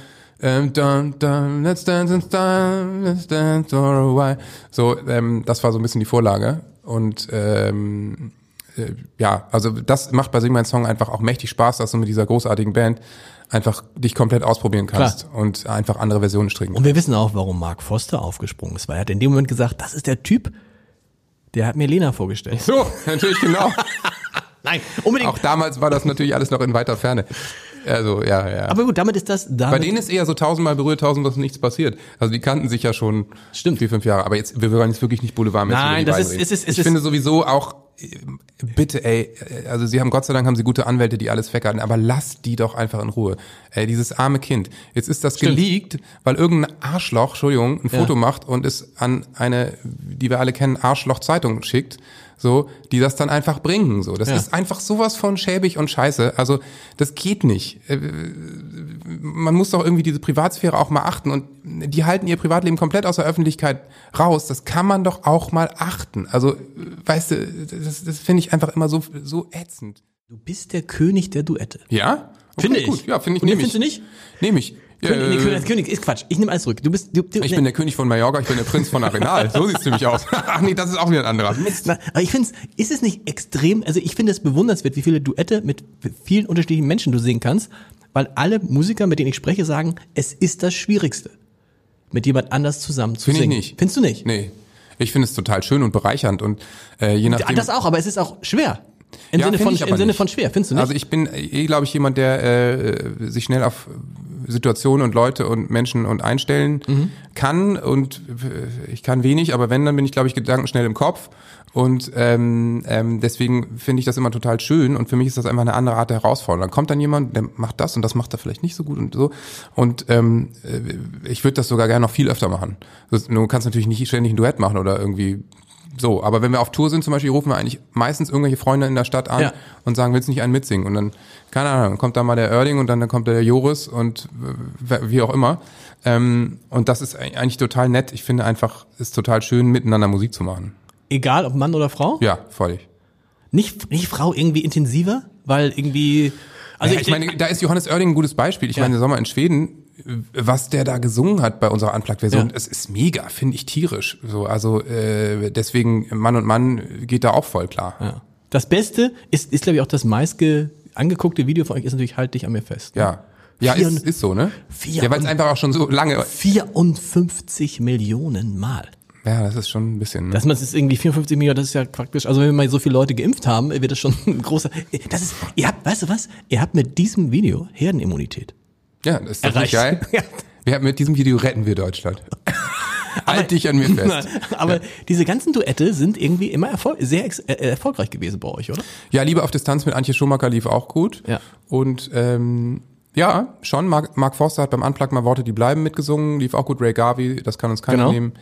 ähm, dun, dun, let's dance in style, let's dance for a while. So, ähm, das war so ein bisschen die Vorlage und ähm, äh, ja, also das macht bei Sing mein Song einfach auch mächtig Spaß, dass du mit dieser großartigen Band einfach dich komplett ausprobieren kannst und einfach andere Versionen stricken. Und wir wissen auch, warum Mark Foster aufgesprungen ist, weil er hat in dem Moment gesagt, das ist der Typ, der hat mir Lena vorgestellt. So, natürlich genau. Nein, unbedingt. Auch damals war das natürlich alles noch in weiter Ferne. Also, ja, ja. Aber gut, damit ist das. Damit Bei denen ist eher so tausendmal berührt, tausendmal nichts passiert. Also die kannten sich ja schon Stimmt. vier, fünf Jahre. Aber jetzt, wir wollen jetzt wirklich nicht Boulevardmäßig Nein, über die das ist- reden. es ist- es Ich ist- finde sowieso auch, äh, bitte, ey, äh, also sie haben Gott sei Dank haben sie gute Anwälte, die alles weghalten, aber lass die doch einfach in Ruhe. Ey, dieses arme Kind. Jetzt ist das Stimmt. geleakt, weil irgendein Arschloch, Entschuldigung, ein Ja. Foto macht und es an eine, die wir alle kennen, Arschloch-Zeitung schickt. So, die das dann einfach bringen. So, das Ja. ist einfach sowas von schäbig und scheiße. Also, das geht nicht. Äh, man muss doch irgendwie diese Privatsphäre auch mal achten und die halten ihr Privatleben komplett aus der Öffentlichkeit raus. Das kann man doch auch mal achten. Also, weißt du, das, das finde ich einfach immer so, so ätzend. du bist der König der Duette. Ja? Okay, Finde ich. Gut. Ja, finde ich, nehme ich. findest du nicht? Nehme ich. König, nee, König, König ist Quatsch. Ich nehme alles zurück. Du bist. Du, du, ich nee. bin der König von Mallorca, ich bin der Prinz von Arenal. So sieht's nämlich aus. Ach nee, das ist auch wieder ein anderer. Mist. Na, aber ich finde es, ist es nicht extrem, also ich finde es bewundernswert, wie viele Duette mit vielen unterschiedlichen Menschen du singen kannst, weil alle Musiker, mit denen ich spreche, sagen, es ist das Schwierigste, mit jemand anders zusammen zu Finde ich singen. nicht. Findest du nicht? Nee. Ich finde es total schön und bereichernd und äh, je nachdem. Das auch, aber es ist auch schwer. Im Ja, Sinne find von, ich im Sinne nicht. von schwer, findest du nicht? Also ich bin eh, glaube ich, jemand, der äh, sich schnell auf Situationen und Leute und Menschen und einstellen Mhm. kann und äh, ich kann wenig, aber wenn, dann bin ich, glaube ich, gedankenschnell im Kopf und ähm, ähm, deswegen finde ich das immer total schön und für mich ist das einfach eine andere Art der Herausforderung. Dann kommt dann jemand, der macht das und das macht er vielleicht nicht so gut und so und ähm, äh, ich würde das sogar gerne noch viel öfter machen. Du kannst natürlich nicht ständig ein Duett machen oder irgendwie so, aber wenn wir auf Tour sind zum Beispiel, rufen wir eigentlich meistens irgendwelche Freunde in der Stadt an Ja. und sagen, willst du nicht einen mitsingen? Und dann, keine Ahnung, dann kommt da mal der Oerding und dann, dann kommt der Joris und äh, wie auch immer. Ähm, und das ist eigentlich eigentlich total nett. Ich finde einfach, es ist total schön, miteinander Musik zu machen. Egal, ob Mann oder Frau? Ja, völlig. Nicht, nicht Frau irgendwie intensiver? Weil irgendwie, also ja, ich meine, da ist Johannes Oerding ein gutes Beispiel. Ich Ja. meine, der Sommer in Schweden, was der da gesungen hat bei unserer Unplugged-Version, Ja. es ist mega, finde ich tierisch. So, also äh, deswegen Mann und Mann geht da auch voll klar. ja. das Beste ist, ist glaube ich auch das meistge angeguckte Video von euch ist natürlich Halt dich an mir fest. Ja. Ja, Vier- ist, ist so, ne? vier ja, weil es einfach auch schon so lange. 54 Millionen Mal. Ja, das ist schon ein bisschen. Ne? Dass man es ist irgendwie 54 Millionen, das ist ja praktisch. Also wenn wir mal so viele Leute geimpft haben, wird das schon ein großer. Das ist, ihr habt, weißt du was? Ihr habt mit diesem Video Herdenimmunität. Ja, das ist doch nicht erreicht. geil. Ja. Wir haben mit diesem Video retten wir Deutschland. halt dich an mir fest. Aber diese ganzen Duette sind irgendwie immer erfol sehr ex äh, erfolgreich gewesen bei euch, oder? Ja, Liebe auf Distanz mit Antje Schumacher lief auch gut. Ja. Und ähm, ja, schon. Mark, Mark Forster hat beim Unplug mal Worte, die bleiben mitgesungen, lief auch gut. Ray Garvey, das kann uns keiner Genau. nehmen.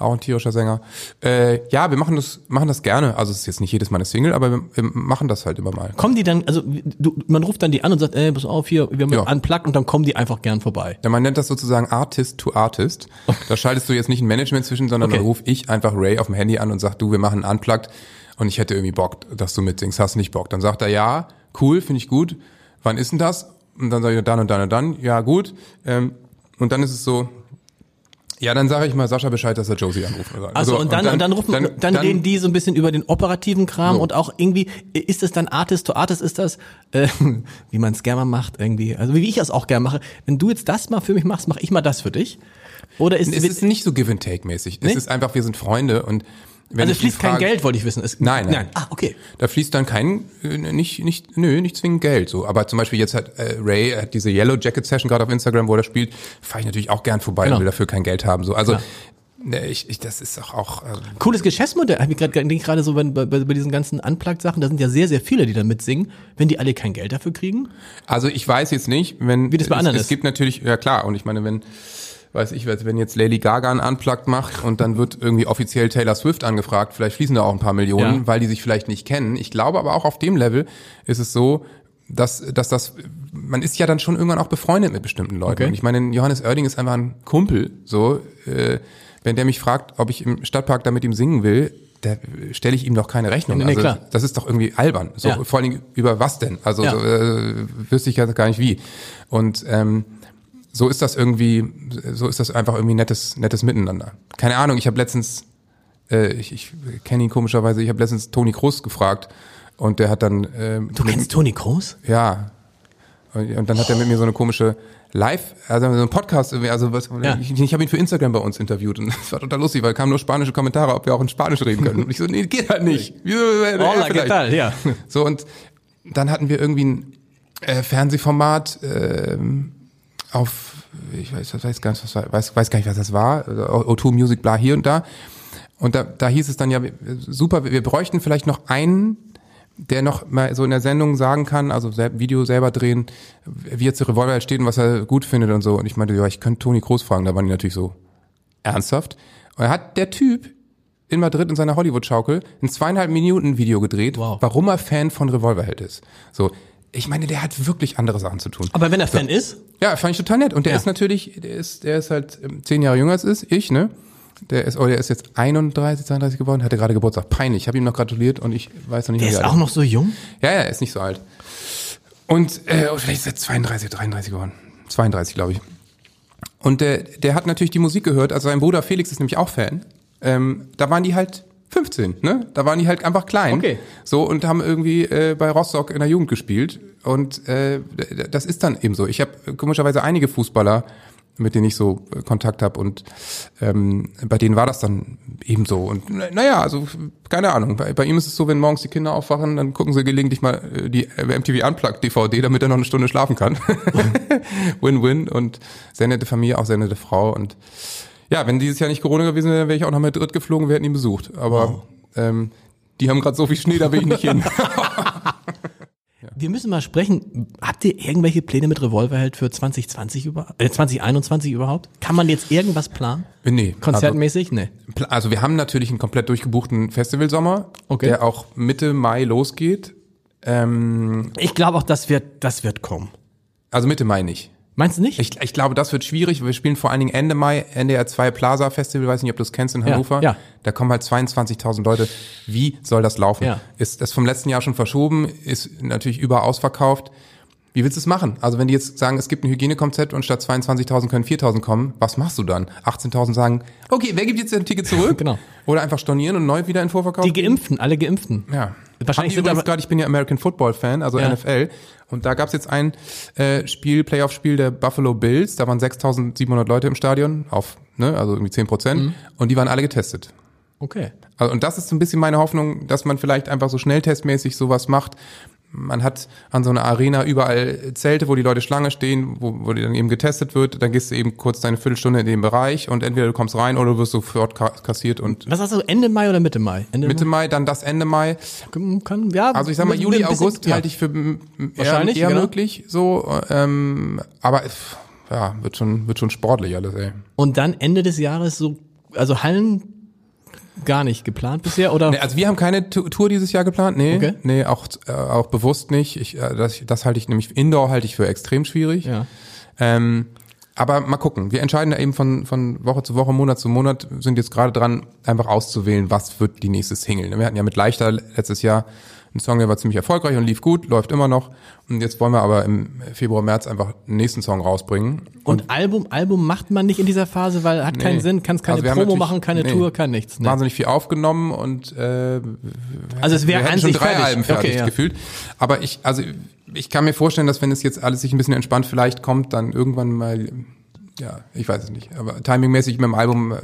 Auch ein tierischer Sänger. Äh, ja, wir machen das, machen das gerne. Also es ist jetzt nicht jedes Mal eine Single, aber wir, wir machen das halt immer mal. Kommen die dann, also du, man ruft dann die an und sagt, ey, pass auf hier, wir haben Ja. unplugged und dann kommen die einfach gern vorbei. Ja, man nennt das sozusagen Artist to Artist. Da schaltest du jetzt nicht ein Management zwischen, sondern Okay. dann ruf ich einfach Ray auf dem Handy an und sag, du, wir machen Unplugged und ich hätte irgendwie Bock, dass du mitsingst. Hast du nicht Bock? Dann sagt er, ja, cool, finde ich gut. Wann ist denn das? Und dann sage ich, dann und dann und dann. Ja, gut. Ähm, und dann ist es so, ja, dann sage ich mal Sascha Bescheid, dass er Josie anruft. oder so. Also und dann, und dann rufen, dann, reden die so ein bisschen über den operativen Kram So. und auch irgendwie, ist es dann Artist to Artist, ist das, äh, wie man es gerne macht irgendwie, also wie ich es auch gerne mache. Wenn du jetzt das mal für mich machst, mache ich mal das für dich. Oder ist Es ist nicht so Give and Take mäßig. Nee? Es ist einfach, wir sind Freunde und wenn also fließt kein Geld, wollte ich wissen. Es, Nein, nein. nein. Ah, okay. Da fließt dann kein, äh, nicht, nicht, nö, nicht zwingend Geld, so. Aber zum Beispiel jetzt hat äh, Ray hat diese Yellow Jacket Session gerade auf Instagram, wo er spielt, fahre ich natürlich auch gern vorbei Genau. und will dafür kein Geld haben, so. Also, Klar. ne, ich, ich, das ist auch, auch, äh, Cooles Geschäftsmodell. Hab ich gerade gerade so bei, bei, bei diesen ganzen Unplugged-Sachen, da sind ja sehr, sehr viele, die da mitsingen. Wenn die alle kein Geld dafür kriegen, also ich weiß jetzt nicht, wenn, Wie das bei es, anderen es ist. gibt natürlich, ja klar, und ich meine, wenn, weiß ich, wenn jetzt Lady Gaga ein Unplugged macht und dann wird irgendwie offiziell Taylor Swift angefragt, vielleicht fließen da auch ein paar Millionen, Ja. weil die sich vielleicht nicht kennen. Ich glaube aber auch auf dem Level ist es so, dass, dass das, man ist ja dann schon irgendwann auch befreundet mit bestimmten Leuten. Okay. Und ich meine, Johannes Oerding ist einfach ein Kumpel, so, äh, wenn der mich fragt, ob ich im Stadtpark da mit ihm singen will, da stelle ich ihm doch keine Rechnung. Nee, nee, also, klar. das ist doch irgendwie albern. So, Ja. vor allen Dingen über was denn? Also, Ja. so, äh, wüsste ich ja gar nicht wie. Und, ähm, so ist das irgendwie, so ist das einfach irgendwie nettes, nettes Miteinander. Keine Ahnung, ich habe letztens, äh, ich, ich kenne ihn komischerweise, ich habe letztens Toni Kroos gefragt und der hat dann, ähm, du kennst Toni Kroos? ja, und, und dann hat er mit mir so eine komische Live, also so ein Podcast, irgendwie, also was, Ja. ich, ich habe ihn für Instagram bei uns interviewt und das war total lustig, weil kamen nur spanische Kommentare, ob wir auch in Spanisch reden können. Und ich so, nee, geht halt nicht. Äh, Hola, vielleicht. ¿qué tal? Ja. So und dann hatten wir irgendwie ein, äh, Fernsehformat ähm, auf, ich weiß, weiß gar nicht, was war, weiß, weiß gar nicht, was das war, O2 Music, bla, hier und da. Und da, da hieß es dann ja, super, wir bräuchten vielleicht noch einen, der noch mal so in der Sendung sagen kann, also Video selber drehen, wie jetzt der Revolver halt steht und was er gut findet und so. Und ich meinte, ja, ich könnte Toni Kroos fragen, da waren die natürlich so ernsthaft. Und er hat der Typ in Madrid in seiner Hollywood-Schaukel ein zweieinhalb Minuten Video gedreht, Wow. warum er Fan von Revolverheld ist. So, ich meine, der hat wirklich andere Sachen zu tun. Aber wenn er Fan ist, Ja, fand ich total nett. Und der Ja. ist natürlich, der ist, der ist halt ähm, zehn Jahre jünger als ist, ich, ne? Der ist, oh, der ist jetzt 31, 32 geworden, hatte gerade Geburtstag. Peinlich. Ich habe ihm noch gratuliert und ich weiß noch nicht, der wie ist alt auch noch so jung. Ja, ja, er ist nicht so alt. Und äh, oh, vielleicht ist er 32, 33 geworden. 32, glaube ich. Und der, der hat natürlich die Musik gehört. Also sein Bruder Felix ist nämlich auch Fan. Ähm, da waren die halt 15, ne? Da waren die halt einfach klein. Okay. So und haben irgendwie äh, bei Rostock in der Jugend gespielt. Und äh, das ist dann eben so. Ich habe komischerweise einige Fußballer, mit denen ich so äh, Kontakt habe und ähm, bei denen war das dann eben so. Und na- naja, also keine Ahnung. Bei, bei ihm ist es so, wenn morgens die Kinder aufwachen, dann gucken sie gelegentlich mal äh, die äh, MTV Unplugged DVD, damit er noch eine Stunde schlafen kann. Win-win und sehr nette Familie, auch sehr nette Frau und ja, wenn dieses Jahr nicht Corona gewesen wäre, wäre ich auch nach Madrid geflogen, wir hätten ihn besucht. Aber ähm, die haben gerade so viel Schnee, da will ich nicht hin. Wir müssen mal sprechen. Habt ihr irgendwelche Pläne mit Revolverheld für 2020 über, äh, 2021 überhaupt? Kann man jetzt irgendwas planen? nee. Konzertmäßig? Nee. Also, also wir haben natürlich einen komplett durchgebuchten Festivalsommer, Okay. der auch Mitte Mai losgeht. Ähm, Ich glaube auch, das wird, das wird kommen. also Mitte Mai nicht. Meinst du nicht? Ich, ich glaube, das wird schwierig. Wir spielen vor allen Dingen Ende Mai, NDR 2 Plaza Festival, weiß nicht, ob du das kennst in Ja, Hannover. ja. Da kommen halt 22.000 Leute. Wie soll das laufen? Ja. Ist das vom letzten Jahr schon verschoben? Ist natürlich überaus ausverkauft. Wie willst du es machen? Also wenn die jetzt sagen, es gibt ein Hygienekonzept und statt 22.000 können 4.000 kommen, was machst du dann? 18.000 sagen, okay, wer gibt jetzt ein Ticket zurück? Genau. Oder einfach stornieren und neu wieder in Vorverkauf? die Geimpften, alle Geimpften. Ja. Wahrscheinlich sind übrigens aber- gerade, ich bin ja American Football Fan, also Ja. NFL. Und da gab's jetzt ein äh, Spiel, Playoff-Spiel der Buffalo Bills. Da waren 6.700 Leute im Stadion, auf, ne, also irgendwie 10 Prozent. Mhm. Und die waren alle getestet. Okay. Also, und das ist so ein bisschen meine Hoffnung, dass man vielleicht einfach so schnelltestmäßig sowas macht. Man hat an so einer Arena überall Zelte, wo die Leute Schlange stehen, wo, wo die dann eben getestet wird. Dann gehst du eben kurz deine Viertelstunde in den Bereich und entweder du kommst rein oder du wirst sofort ka- kassiert und Was hast du, Ende Mai oder Mitte Mai? Ende Mitte Mai, dann das Ende Mai. Kann, ja, Also ich sag mal, Juli, bisschen- August ja. halte ich für eher, Wahrscheinlich, eher genau. möglich so. Ähm, aber ja, wird schon, wird schon sportlich alles, ey. Und dann Ende des Jahres so, also Hallen gar nicht geplant bisher oder? Nee, also wir haben keine Tour dieses Jahr geplant, nee, Okay. nee, auch äh, auch bewusst nicht. Ich, äh, das, das halte ich nämlich Indoor halte ich für extrem schwierig. ja. Ähm, aber mal gucken. Wir entscheiden da eben von, von Woche zu Woche, Monat zu Monat, sind jetzt gerade dran, einfach auszuwählen, was wird die nächste Single. Wir hatten ja mit Leichter letztes Jahr einen Song, der war ziemlich erfolgreich und lief gut, läuft immer noch. Und jetzt wollen wir aber im Februar, März einfach einen nächsten Song rausbringen. Und Album, Album macht man nicht in dieser Phase, weil hat keinen Nee. Sinn, kannst keine Also Promo machen, keine nee. Tour, kein nichts. Ne? wahnsinnig viel aufgenommen und äh, Also es wäre schon drei fertig. Alben fertig okay, ja. gefühlt. Aber ich, also ich kann mir vorstellen, dass wenn es jetzt alles sich ein bisschen entspannt vielleicht kommt, dann irgendwann mal, ja, ich weiß es nicht. Aber timingmäßig mit dem Album äh,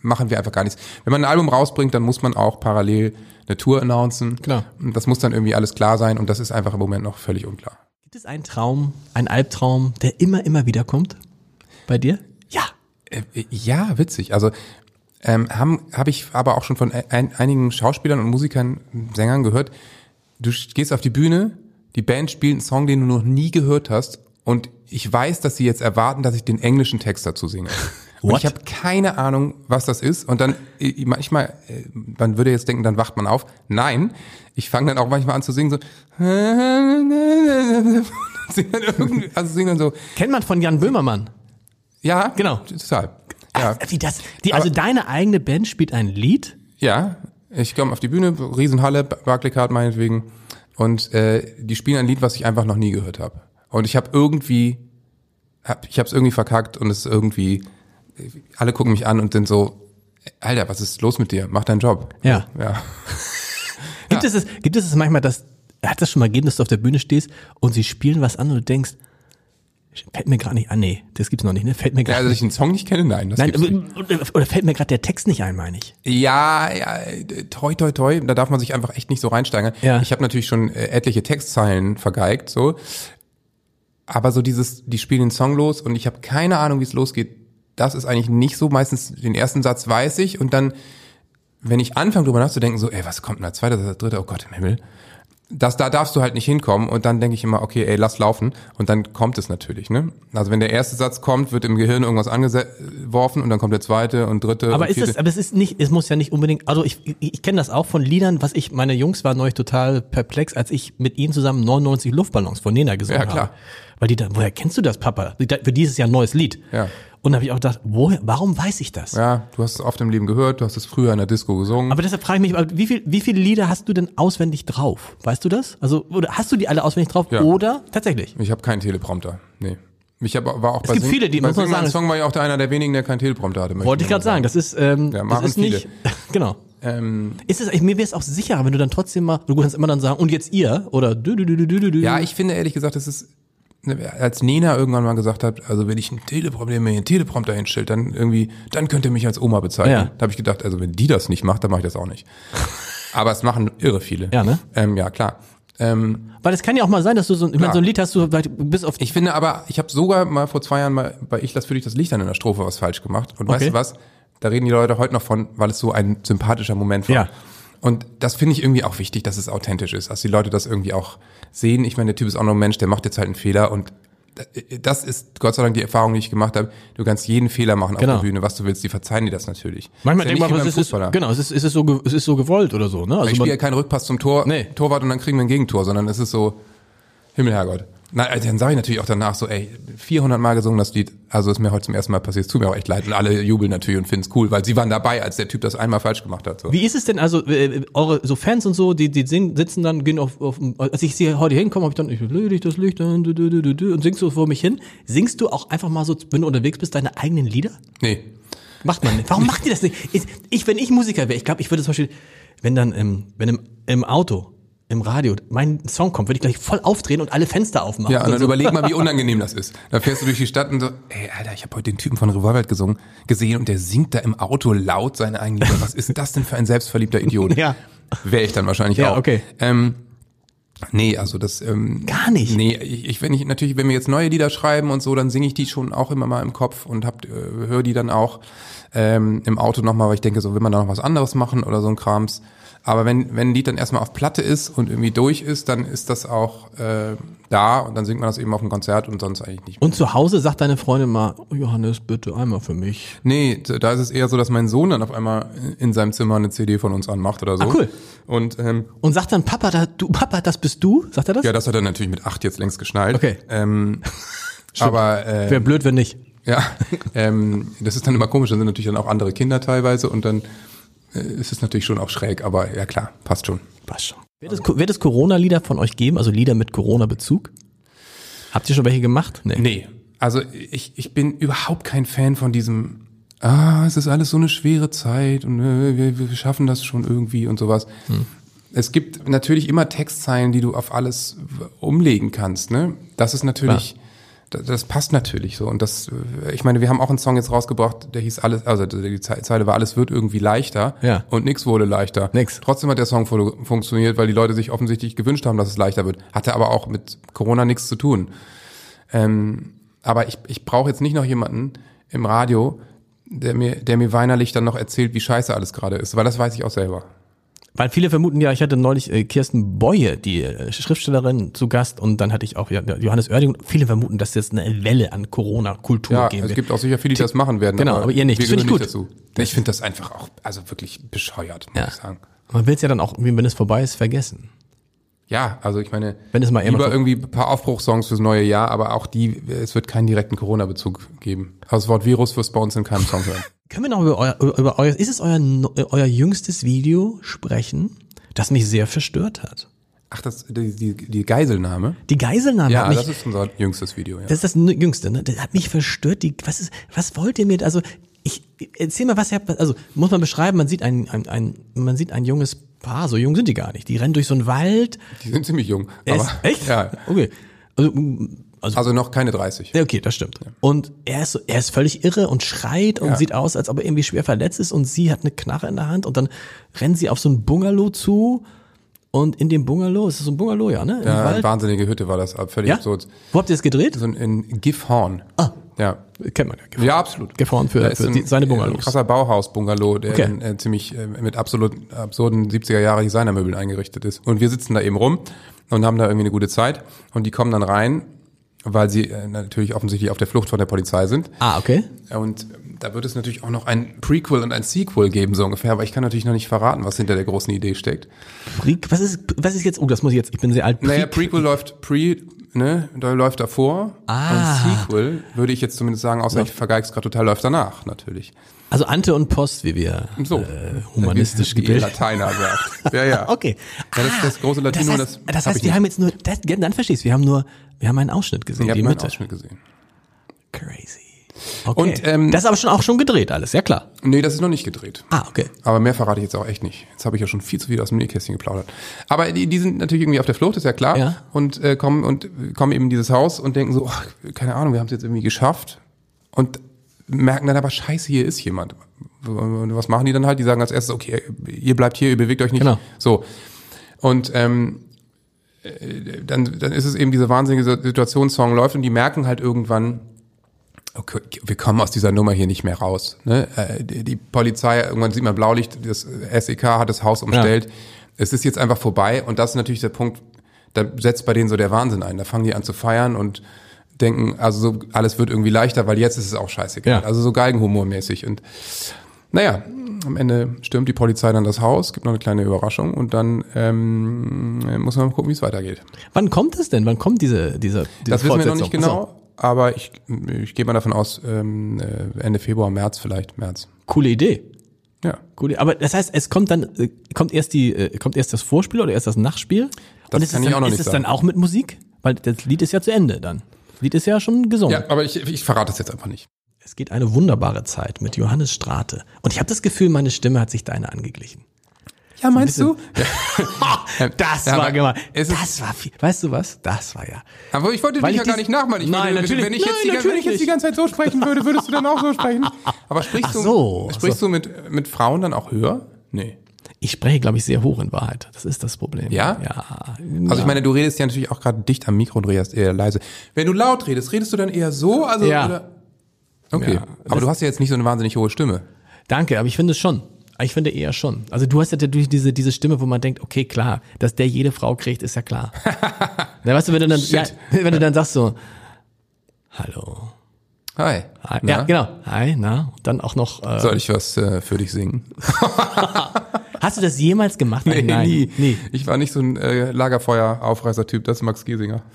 machen wir einfach gar nichts. Wenn man ein Album rausbringt, dann muss man auch parallel eine Tour announcen. Klar. Und das muss dann irgendwie alles klar sein und das ist einfach im Moment noch völlig unklar. Gibt es einen Traum, einen Albtraum, der immer, immer wieder kommt? Bei dir? Ja. Äh, Ja, witzig. Also ähm, haben habe ich aber auch schon von ein, einigen Schauspielern und Musikern, Sängern gehört. Du gehst auf die Bühne, die Band spielt einen Song, den du noch nie gehört hast, und ich weiß, dass sie jetzt erwarten, dass ich den englischen Text dazu singe. Und What? ich habe keine Ahnung, was das ist. Und dann äh, manchmal, äh, man würde jetzt denken, dann wacht man auf. Nein, ich fange dann auch manchmal an zu singen so. Also sing dann so. Kennt man von Jan Böhmermann? Ja, Genau. total. Ja. Wie das? Die, also deine eigene Band spielt ein Lied? Ja, ich komme auf die Bühne, Riesenhalle, Barclaycard meinetwegen, und äh, die spielen ein Lied, was ich einfach noch nie gehört habe. Und ich habe irgendwie, hab, ich habe es irgendwie verkackt und es ist irgendwie, alle gucken mich an und sind so, Alter, was ist los mit dir? Mach deinen Job. Ja. Ja. Gibt, es, es, gibt es es manchmal, dass, hat das schon mal gegeben, dass du auf der Bühne stehst und sie spielen was an und du denkst, fällt mir gerade nicht an, nee, das gibt's noch nicht, ne? Fällt mir ja gerade also, dass ich einen Song nicht kenne, nein, das Nein, oder, oder fällt mir gerade der Text nicht ein, meine ich. Ja, ja, toi, toi, toi, da darf man sich einfach echt nicht so reinsteigern. Ja. Ich habe natürlich schon äh, etliche Textzeilen vergeigt, so. aber so dieses, die spielen den Song los und ich habe keine Ahnung, wie es losgeht. Das ist eigentlich nicht so. Meistens den ersten Satz weiß ich und dann, wenn ich anfange drüber nachzudenken, so, ey, was kommt denn da? Zweiter Satz, dritter, oh Gott im Himmel. Das, da darfst du halt nicht hinkommen und dann denke ich immer, okay, ey, lass laufen und dann kommt es natürlich, ne? Also wenn der erste Satz kommt, wird im Gehirn irgendwas angeworfen und dann kommt der zweite und dritte. Aber und ist vierte. es, aber es ist nicht, es muss ja nicht unbedingt, also ich, ich, ich kenne das auch von Liedern, was ich, meine Jungs waren neulich total perplex, als ich mit ihnen zusammen 99 Luftballons von Nena gesungen Ja, klar. habe. Weil die da, woher kennst du das, Papa? Für dieses Jahr ein neues Lied. Ja. Und da habe ich auch gedacht, woher, warum weiß ich das? Ja, du hast es oft im Leben gehört, du hast es früher in der Disco gesungen. Aber deshalb frage ich mich, wie, viel, wie viele Lieder hast du denn auswendig drauf? Weißt du das? Also, oder hast du die alle auswendig drauf? Ja. Oder tatsächlich? Ich habe keinen Teleprompter. Nee. Ich hab, war auch Es bei gibt Sing- viele, die- bei Sing sagen, Song war ich auch der einer der wenigen, der keinen Teleprompter hatte. Wollte ich gerade sagen, das ist, ähm, Ja, das ist nicht, genau. Ähm, Ist es, mir wäre es auch sicherer, wenn du dann trotzdem mal, du kannst immer dann sagen, und jetzt ihr, oder du, du, du, du, du, du. ja, ich finde ehrlich gesagt, das ist, als Nena irgendwann mal gesagt hat, also wenn ich ein Teleprompter, mir einen Teleprompter hinstellt, dann irgendwie, dann könnt ihr mich als Oma bezeichnen. Ja. Da habe ich gedacht, also wenn die das nicht macht, dann mache ich das auch nicht. Aber es machen irre viele. Ja, ne? Ähm, ja, klar. Ähm, Weil es kann ja auch mal sein, dass du so, ich meine, Klar. so ein Lied hast du bis auf, Ich finde aber, ich habe sogar mal vor zwei Jahren mal bei Ich lass für dich das Licht an in der Strophe was falsch gemacht. Und weißt Okay. du was? Da reden die Leute heute noch von, weil es so ein sympathischer Moment war. Ja. Und das finde ich irgendwie auch wichtig, dass es authentisch ist, dass die Leute das irgendwie auch sehen. Ich meine, der Typ ist auch noch ein Mensch, der macht jetzt halt einen Fehler und das ist Gott sei Dank die Erfahrung, die ich gemacht habe. Du kannst jeden Fehler machen auf Genau. der Bühne, was du willst. Die verzeihen dir das natürlich. manchmal denkt man, es ist, genau, es ist, es ist so, es ist so gewollt oder so, ne? Also Ich spiele ja keinen Rückpass zum Tor, Nee. Torwart und dann kriegen wir ein Gegentor, sondern es ist so, Himmel, Herrgott. Na, also dann sage ich natürlich auch danach so, ey, 400 Mal gesungen das Lied, also ist mir heute zum ersten Mal passiert, es tut mir auch echt leid und alle jubeln natürlich und finden es cool, weil sie waren dabei, als der Typ das einmal falsch gemacht hat. So. Wie ist es denn, also äh, eure so Fans und so, die, die singen, sitzen dann, gehen auf, auf als ich sie heute hinkomme, habe ich dann, ich dich das Licht dann, du, du, du, du, du, und singst du vor mich hin. Singst du auch einfach mal so, wenn du unterwegs bist, deine eigenen Lieder? Nee, Macht man nicht. Warum macht ihr das nicht? Ich, wenn ich Musiker wäre, ich glaube, ich würde zum Beispiel, wenn dann im, wenn im, im Auto, im Radio mein Song kommt, würde ich gleich voll aufdrehen und alle Fenster aufmachen. ja, und dann so. überleg mal, wie unangenehm das ist. Da fährst du durch die Stadt und so, ey, Alter, ich habe heute den Typen von Revolver gesungen, gesehen und der singt da im Auto laut seine eigenen Lieder. Was ist das denn für ein selbstverliebter Idiot? Ja. Wäre ich dann wahrscheinlich Ja, auch. okay. Ähm, nee, also das ähm, Gar nicht. Nee, ich, ich wenn ich natürlich, wenn wir jetzt neue Lieder schreiben und so, dann singe ich die schon auch immer mal im Kopf und hab, äh, höre die dann auch ähm, im Auto nochmal, weil ich denke, so will man da noch was anderes machen oder so ein Krams. Aber wenn, wenn ein Lied dann erstmal auf Platte ist und irgendwie durch ist, dann ist das auch äh, da und dann singt man das eben auf dem Konzert und sonst eigentlich nicht. Und zu Hause sagt deine Freundin mal, oh, Johannes, bitte einmal für mich. Nee, da ist es eher so, dass mein Sohn dann auf einmal in seinem Zimmer eine CD von uns anmacht oder so. Ah, cool. Und ähm, Und sagt dann, Papa, da, du, Papa, das bist du? Sagt er das? ja, das hat er natürlich mit acht jetzt längst geschnallt. Okay. Ähm, aber äh, Wäre blöd, wenn nicht. Ja, ähm, das ist dann immer komisch, da sind natürlich dann auch andere Kinder teilweise und dann äh, ist es natürlich schon auch schräg, aber ja klar, passt schon. Passt schon. Wird es, wird es Corona-Lieder von euch geben, also Lieder mit Corona-Bezug? Habt ihr schon welche gemacht? Nee. Nee, also ich, ich bin überhaupt kein Fan von diesem, ah, es ist alles so eine schwere Zeit und äh, wir, wir schaffen das schon irgendwie und sowas. Es gibt natürlich immer Textzeilen, die du auf alles umlegen kannst, ne? Das ist natürlich, das, das passt natürlich so. Und das, äh, ich meine, wir haben auch einen Song jetzt rausgebracht, der hieß alles, also die Ze- Zeile war, alles wird irgendwie leichter. Ja. Und nix wurde leichter. Nix. Trotzdem hat der Song fu- funktioniert, weil die Leute sich offensichtlich gewünscht haben, dass es leichter wird. Hatte aber auch mit Corona nichts zu tun. Ähm, aber ich, ich brauche jetzt nicht noch jemanden im Radio, der mir, der mir weinerlich dann noch erzählt, wie scheiße alles gerade ist, weil das weiß ich auch selber. Weil viele vermuten ja, ich hatte neulich äh, Kirsten Beue, die äh, Schriftstellerin, zu Gast und dann hatte ich auch ja, Johannes Oerding. Viele vermuten, dass es eine Welle an Corona-Kultur Ja, geben es wird. gibt auch sicher viele, die das machen werden. Genau, aber ihr nicht. Wir Das find ich gut. dazu. Ich finde das einfach auch, also wirklich bescheuert, muss Ja. ich sagen. Man will es ja dann auch, wenn es vorbei ist, vergessen. Ja, also ich meine, Wenn es mal lieber irgendwie ein paar Aufbruchssongs fürs neue Jahr, aber auch die, es wird keinen direkten Corona-Bezug geben. Also das Wort Virus wirst bei uns in keinem Song hören. Können wir noch über euer, über euer ist es euer, euer jüngstes Video sprechen, das mich sehr verstört hat? Ach, das, die, die, die Geiselnahme? Die Geiselnahme Ja, hat mich, das ist unser jüngstes Video, ja. Das ist das Jüngste, ne? Das hat mich verstört. Die, was ist, was wollt ihr mir, also, ich, erzähl mal, was ihr habt, also, muss man beschreiben, man sieht ein, ein, ein, man sieht ein junges Paar, so jung sind die gar nicht. Die rennen durch so einen Wald. Die sind ziemlich jung. Ist, echt? Ja. Okay. Also, also, Also noch keine 30. ja, okay, das stimmt. Und er ist, so, er ist völlig irre und schreit und Ja. sieht aus, als ob er irgendwie schwer verletzt ist und sie hat eine Knarre in der Hand und dann rennen sie auf so ein Bungalow zu Und in dem Bungalow, ist das so ein Bungalow, ja, ne? Im Ja, Wald? wahnsinnige Hütte war das, völlig ja? absurd. Wo habt ihr es gedreht? So in, in Gifhorn. Ah. Ja. Kennt man ja. Gefahren. Ja, absolut. Gefahren für, für ein, die, seine Ein Bungalows. krasser Bauhaus-Bungalow, der Okay. dann, äh, ziemlich äh, mit absolut absurden 70er Jahre Designermöbeln eingerichtet ist. Und wir sitzen da eben rum und haben da irgendwie eine gute Zeit. Und die kommen dann rein, weil sie äh, natürlich offensichtlich auf der Flucht von der Polizei sind. Ah, okay. Und ähm, da wird es natürlich auch noch ein Prequel und ein Sequel geben, so ungefähr. Aber ich kann natürlich noch nicht verraten, was hinter der großen Idee steckt. Pre was ist, was ist jetzt, oh, das muss ich jetzt, ich bin sehr alt. Pre Naja, Prequel läuft pre, ne, da läuft davor. Ah. Und Sequel, würde ich jetzt zumindest sagen, außer ich vergeig's gerade total, läuft danach, natürlich. also Ante und Post, wie wir So. äh, humanistisch gebildet. Lateiner sagt. Ja, ja. Okay. Ja, das, das große Latino, das heißt, das, das hab heißt ich wir nicht. haben jetzt nur, das, dann verstehst du, wir haben nur, wir haben einen Ausschnitt gesehen, Ich die meinen Mitte. Ausschnitt gesehen. Crazy. Okay. Und, ähm, das ist aber schon auch schon gedreht alles, ja klar. Nee, das ist noch nicht gedreht. Ah, okay. Aber mehr verrate ich jetzt auch echt nicht. Jetzt habe ich ja schon viel zu viel aus dem Nähkästchen geplaudert. Aber die, die sind natürlich irgendwie auf der Flucht, ist ja klar. Ja. Und äh, kommen und äh, kommen eben in dieses Haus und denken so, ach, keine Ahnung, wir haben es jetzt irgendwie geschafft. Und merken dann aber, scheiße, hier ist jemand. Und was machen die dann halt? Die sagen als erstes, okay, ihr bleibt hier, ihr bewegt euch nicht. Genau. So. Und ähm, äh, dann, dann ist es eben diese wahnsinnige Situationssong läuft und die merken halt irgendwann, okay, wir kommen aus dieser Nummer hier nicht mehr raus. Ne? Äh, Die, Polizei, irgendwann sieht man Blaulicht, das SEK hat das Haus umstellt. Es ist jetzt einfach vorbei und das ist natürlich der Punkt, da setzt bei denen so der Wahnsinn ein. Da fangen die an zu feiern und denken, also so, alles wird irgendwie leichter, weil jetzt ist es auch scheißegal. Ja. Also so Geigenhumormäßig. Und naja, am Ende stürmt die Polizei dann das Haus, gibt noch eine kleine Überraschung und dann ähm, muss man mal gucken, wie es weitergeht. Wann kommt es denn? Wann kommt diese, diese, diese Das wissen wir noch nicht genau, aber ich, ich gehe mal davon aus, ähm, äh, Ende Februar, März vielleicht, März. Coole Idee. Ja. Coole, aber das heißt, es kommt dann, äh, kommt erst die, äh, kommt erst das Vorspiel oder erst das Nachspiel? Das Und ist kann es ich dann, auch noch ist nicht es sagen. dann auch mit Musik? Weil das Lied ist ja zu Ende dann. Das Lied ist ja schon gesungen. Ja, aber ich, ich verrate es jetzt einfach nicht. Es geht eine wunderbare Zeit mit Johannes Strate. Und ich habe das Gefühl, meine Stimme hat sich deine angeglichen. Ja, meinst du? Das Ja, war gemein. Das war viel. Weißt du was? Das war ja. Aber ich wollte dich ja gar nicht nachmachen. Ich Nein, würde, natürlich- wenn ich, jetzt nein, die, wenn ich natürlich jetzt die ganze Zeit so sprechen würde, würdest du dann auch so sprechen. Aber sprichst du, so, ach sprichst so. du mit, mit Frauen dann auch höher? Nee. Ich spreche, glaube ich, sehr hoch in Wahrheit. Das ist das Problem. Ja? Ja. Also ich meine, du redest ja natürlich auch gerade dicht am Mikro und redest eher leise. Wenn du laut redest, redest du dann eher so? Also, Ja. Oder? Okay. Ja, aber du hast ja jetzt nicht so eine wahnsinnig hohe Stimme. Danke, aber ich finde es schon. Ich finde eher schon. Also du hast ja natürlich diese, diese Stimme, wo man denkt, okay, klar, dass der jede Frau kriegt, ist ja klar. Na, weißt du, wenn du dann, ja, wenn du dann sagst so, hallo. Hi. Hi, ja, genau. Hi, na, und dann auch noch, äh, Soll ich was äh, für dich singen? hast du das jemals gemacht? Nee, Nein, nie. nie. Ich war nicht so ein äh, Lagerfeuer-Aufreißer-Typ, das ist Max Giesinger.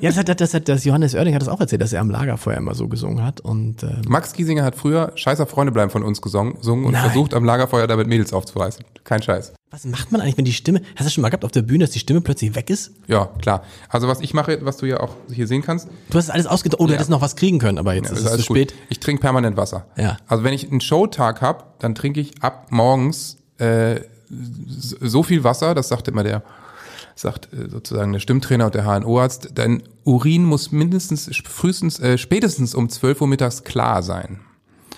Ja, das hat, das hat, das Johannes Oerding hat das auch erzählt, dass er am Lagerfeuer immer so gesungen hat und, ähm, Max Giesinger hat früher Scheißer Freunde bleiben von uns gesungen gesungen und Nein. versucht am Lagerfeuer damit Mädels aufzureißen. Kein Scheiß. was macht man eigentlich, wenn die Stimme, hast du das schon mal gehabt auf der Bühne, dass die Stimme plötzlich weg ist? Ja, klar. Also was ich mache, was du ja auch hier sehen kannst, Du hast alles ausgedacht, oh, du Ja. hättest noch was kriegen können, aber jetzt ist es zu alles spät. Gut. Ich trinke permanent Wasser. Ja. Also wenn ich einen Showtag hab, dann trinke ich ab morgens äh, so viel Wasser, das sagt immer der, sagt äh, sozusagen der Stimmtrainer und der HNO-Arzt, dein Urin muss mindestens, frühestens, äh, spätestens um 12 Uhr mittags klar sein.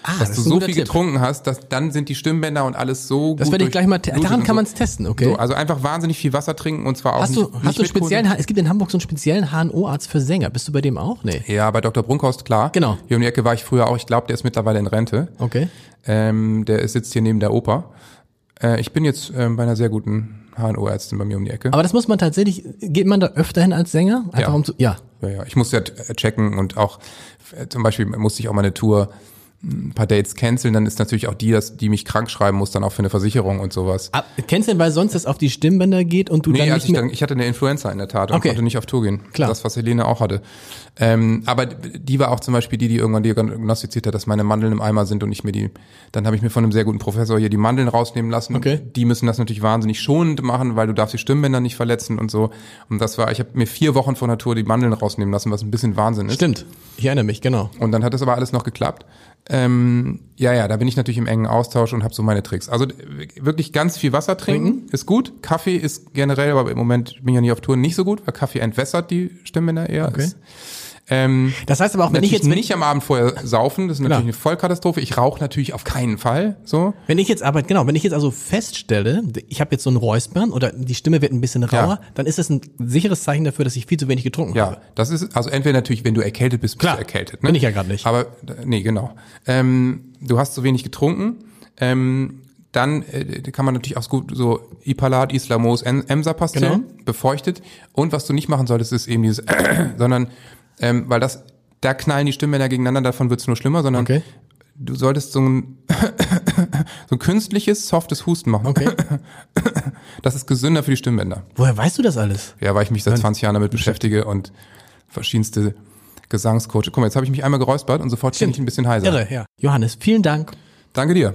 Ah, dass das du so viel Tipp. getrunken hast, dass dann sind die Stimmbänder und alles so Das gut werde ich gleich mal, daran kann man es testen, okay? So, also einfach wahnsinnig viel Wasser trinken und zwar auch Hast nicht, du, nicht hast du einen mit speziellen, es gibt in Hamburg so einen speziellen HNO-Arzt für Sänger. Bist du bei dem auch? Nee. Ja, bei Dr. Brunkhorst, klar. Genau. Hier um die Ecke war ich früher auch. Ich glaube, der ist mittlerweile in Rente. Okay. Ähm, der sitzt hier neben der Oper. Äh, ich bin jetzt ähm, bei einer sehr guten HNO-Ärztin bei mir um die Ecke. Aber das muss man tatsächlich, geht man da öfter hin als Sänger? Einfach Ja. um zu, ja. ja, ja. Ich musste ja t- checken und auch äh, zum Beispiel musste ich auch mal eine Tour ein paar Dates canceln, dann ist natürlich auch die, dass die mich krank schreiben muss, dann auch für eine Versicherung und sowas. Du denn, weil sonst das auf die Stimmbänder geht und du Nee, dann nicht ich, mehr, dann, ich hatte eine Influenza in der Tat und Okay. konnte nicht auf Tour gehen. Klar. Das, was Helene auch hatte. Ähm, aber die war auch zum Beispiel die, die irgendwann diagnostiziert hat, dass meine Mandeln im Eimer sind und ich mir die, dann habe ich mir von einem sehr guten Professor hier die Mandeln rausnehmen lassen. Okay. Die müssen das natürlich wahnsinnig schonend machen, weil du darfst die Stimmbänder nicht verletzen und so. Und das war, ich habe mir vier Wochen vor der Tour die Mandeln rausnehmen lassen, was ein bisschen Wahnsinn ist. Stimmt. Ich erinnere mich, genau. Und dann hat das aber alles noch geklappt. Ähm, ja, ja, da bin ich natürlich im engen Austausch und habe so meine Tricks. Also wirklich ganz viel Wasser trinken ist gut. Kaffee ist generell, aber im Moment bin ich ja nicht auf Tour, nicht so gut, weil Kaffee entwässert die Stimmbänder eher. Okay. Ist, Ähm, Das heißt aber auch, wenn ich jetzt, wenn, nicht am Abend vorher saufen, das ist natürlich Klar. eine Vollkatastrophe. Ich rauche natürlich auf keinen Fall. So. wenn ich jetzt aber, genau, wenn ich jetzt also feststelle, ich habe jetzt so ein Räuspern oder die Stimme wird ein bisschen rauer, Ja. dann ist das ein sicheres Zeichen dafür, dass ich viel zu wenig getrunken Ja, habe. das ist, also entweder natürlich, wenn du erkältet bist, bist Klar, du erkältet. Ne? bin ich ja grad nicht. Aber, nee, genau. Ähm, du hast zu wenig getrunken, ähm, dann äh, kann man natürlich auch gut so Ipalat, Islamos, En- Emsa-Pastillen, Genau. befeuchtet. Und was du nicht machen solltest, ist eben dieses, sondern, ähm, weil das, da knallen die Stimmbänder gegeneinander, davon wird's nur schlimmer, sondern Okay. du solltest so ein, so ein künstliches, softes Husten machen. Okay. Das ist gesünder für die Stimmbänder. Woher weißt du das alles? Ja, weil ich mich seit 20 Jahren damit beschäftige und verschiedenste Gesangscoach. Guck mal, jetzt habe ich mich einmal geräuspert und sofort bin ich ein bisschen heiser. Irre, ja. Johannes, vielen Dank. Danke dir.